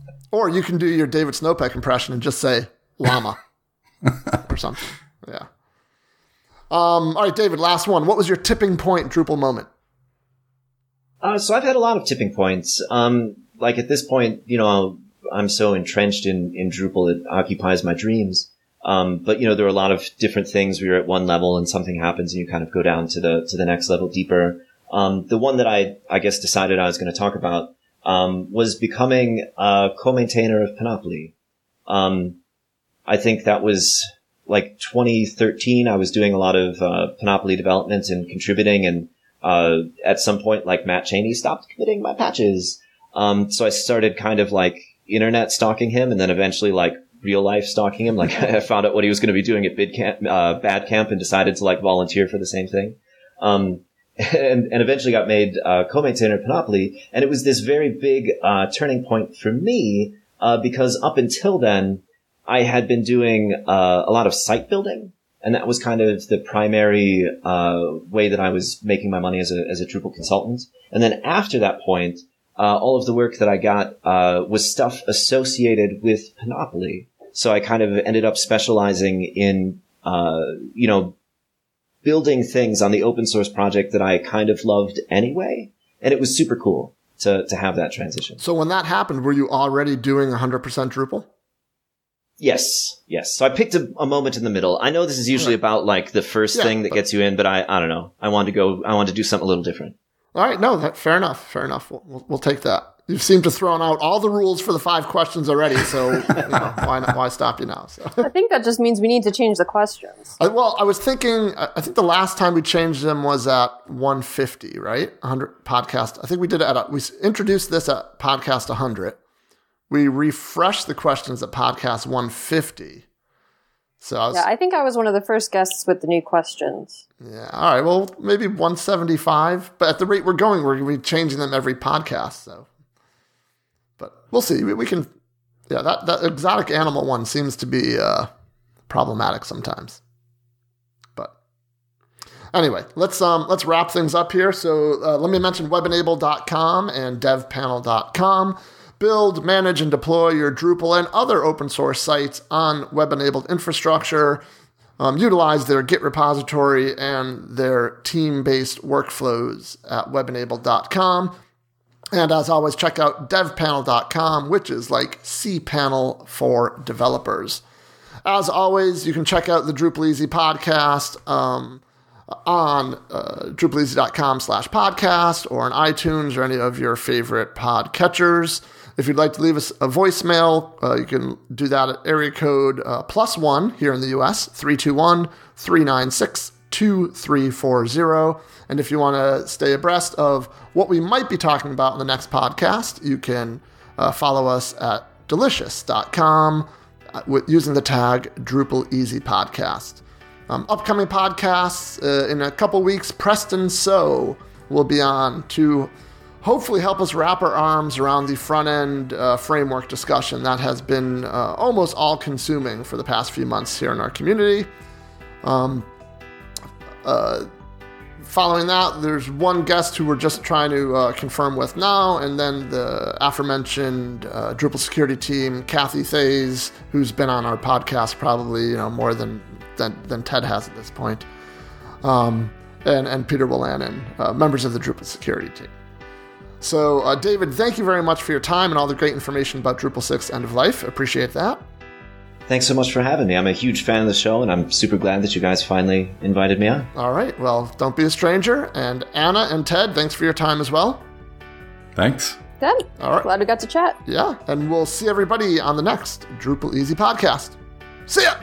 S2: Or you can do your David Snopek impression and just say llama or something. Yeah. Um, all right, David, last one. What was your tipping point Drupal moment?
S5: Uh, so I've had a lot of tipping points. Um, like at this point, you know, I'm so entrenched in, in Drupal, it occupies my dreams. Um, but you know, there are a lot of different things where you're at one level and something happens and you kind of go down to the, to the next level deeper. Um, the one that I, I guess decided I was going to talk about, um, was becoming a co-maintainer of Panopoly. Um, I think that was like 2013. I was doing a lot of, uh, Panopoly development and contributing and, uh, at some point, like Matt Cheney stopped committing my patches. Um, so I started kind of like internet stalking him and then eventually like real life stalking him. Like I found out what he was going to be doing at Bidcamp, uh, Bad Camp and decided to like volunteer for the same thing. Um, and, and eventually got made, uh, co-maintainer of Panopoly. And it was this very big, uh, turning point for me, uh, because up until then, I had been doing, uh, a lot of site building. And that was kind of the primary, uh, way that I was making my money as a, as a Drupal consultant. And then after that point, uh, all of the work that I got, uh, was stuff associated with Panopoly. So I kind of ended up specializing in, uh, you know, building things on the open source project that I kind of loved anyway. And it was super cool to, to have that transition.
S2: So when that happened, were you already doing 100% Drupal?
S5: Yes, yes. So I picked a, a moment in the middle. I know this is usually about like the first
S2: Yeah,
S5: thing that gets you in, but I, I don't know. I wanted to go, I wanted to do something a little different.
S2: All right, no, that, fair enough. Fair enough. We'll, we'll, we'll take that. You seem to thrown out all the rules for the five questions already, so you know, why not, why stop you now? So,
S4: I think that just means we need to change the questions.
S2: I- well, I was thinking. I I think the last time we changed them was at 150, right? 100 podcast. I think we did it at. We introduced this at podcast 100. We refreshed the questions at podcast 150. So I was,
S4: Yeah, I think I was one of the first guests with the new questions.
S2: Yeah. All right. Well, maybe 175. But at the rate we're going, we're going to be changing them every podcast. So, but we'll see. We, we can. Yeah, that that exotic animal one seems to be uh, problematic sometimes. But anyway, let's um let's wrap things up here. So uh, let me mention webenabled.com and devpanel.com. Build, manage, and deploy your Drupal and other open source sites on web enabled infrastructure um, utilize their Git repository and their team based workflows at webenabled.com. And as always, check out devpanel.com, which is like cPanel for developers. As always, you can check out the Drupal Easy podcast um, on uh, drupaleasy.com slash podcast or on iTunes or any of your favorite podcatchers. If you'd like to leave us a voicemail, uh, you can do that at area code uh, plus one here in the US, 321 396 2340. And if you want to stay abreast of what we might be talking about in the next podcast, you can uh, follow us at delicious.com uh, with, using the tag Drupal Easy Podcast. Um, upcoming podcasts uh, in a couple weeks, Preston So will be on to hopefully help us wrap our arms around the front end uh, framework discussion that has been uh, almost all consuming for the past few months here in our community. Um, uh, following that, there's one guest who we're just trying to uh, confirm with now, and then the aforementioned uh, Drupal security team, Cathy Theys, who's been on our podcast probably you know more than than, than Ted has at this point, um, and and Peter Wolanin, uh, members of the Drupal security team. So, uh, David, thank you very much for your time and all the great information about Drupal 6 End of Life. Appreciate that.
S5: Thanks so much for having me. I'm a huge fan of the show, and I'm super glad that you guys finally invited me on.
S2: All right. Well, don't be a stranger. And Anna and Ted, thanks for your time as well.
S1: Thanks.
S4: Good.
S2: All right.
S4: Glad we got to chat.
S2: Yeah, and we'll see everybody on the next Drupal Easy podcast. See ya!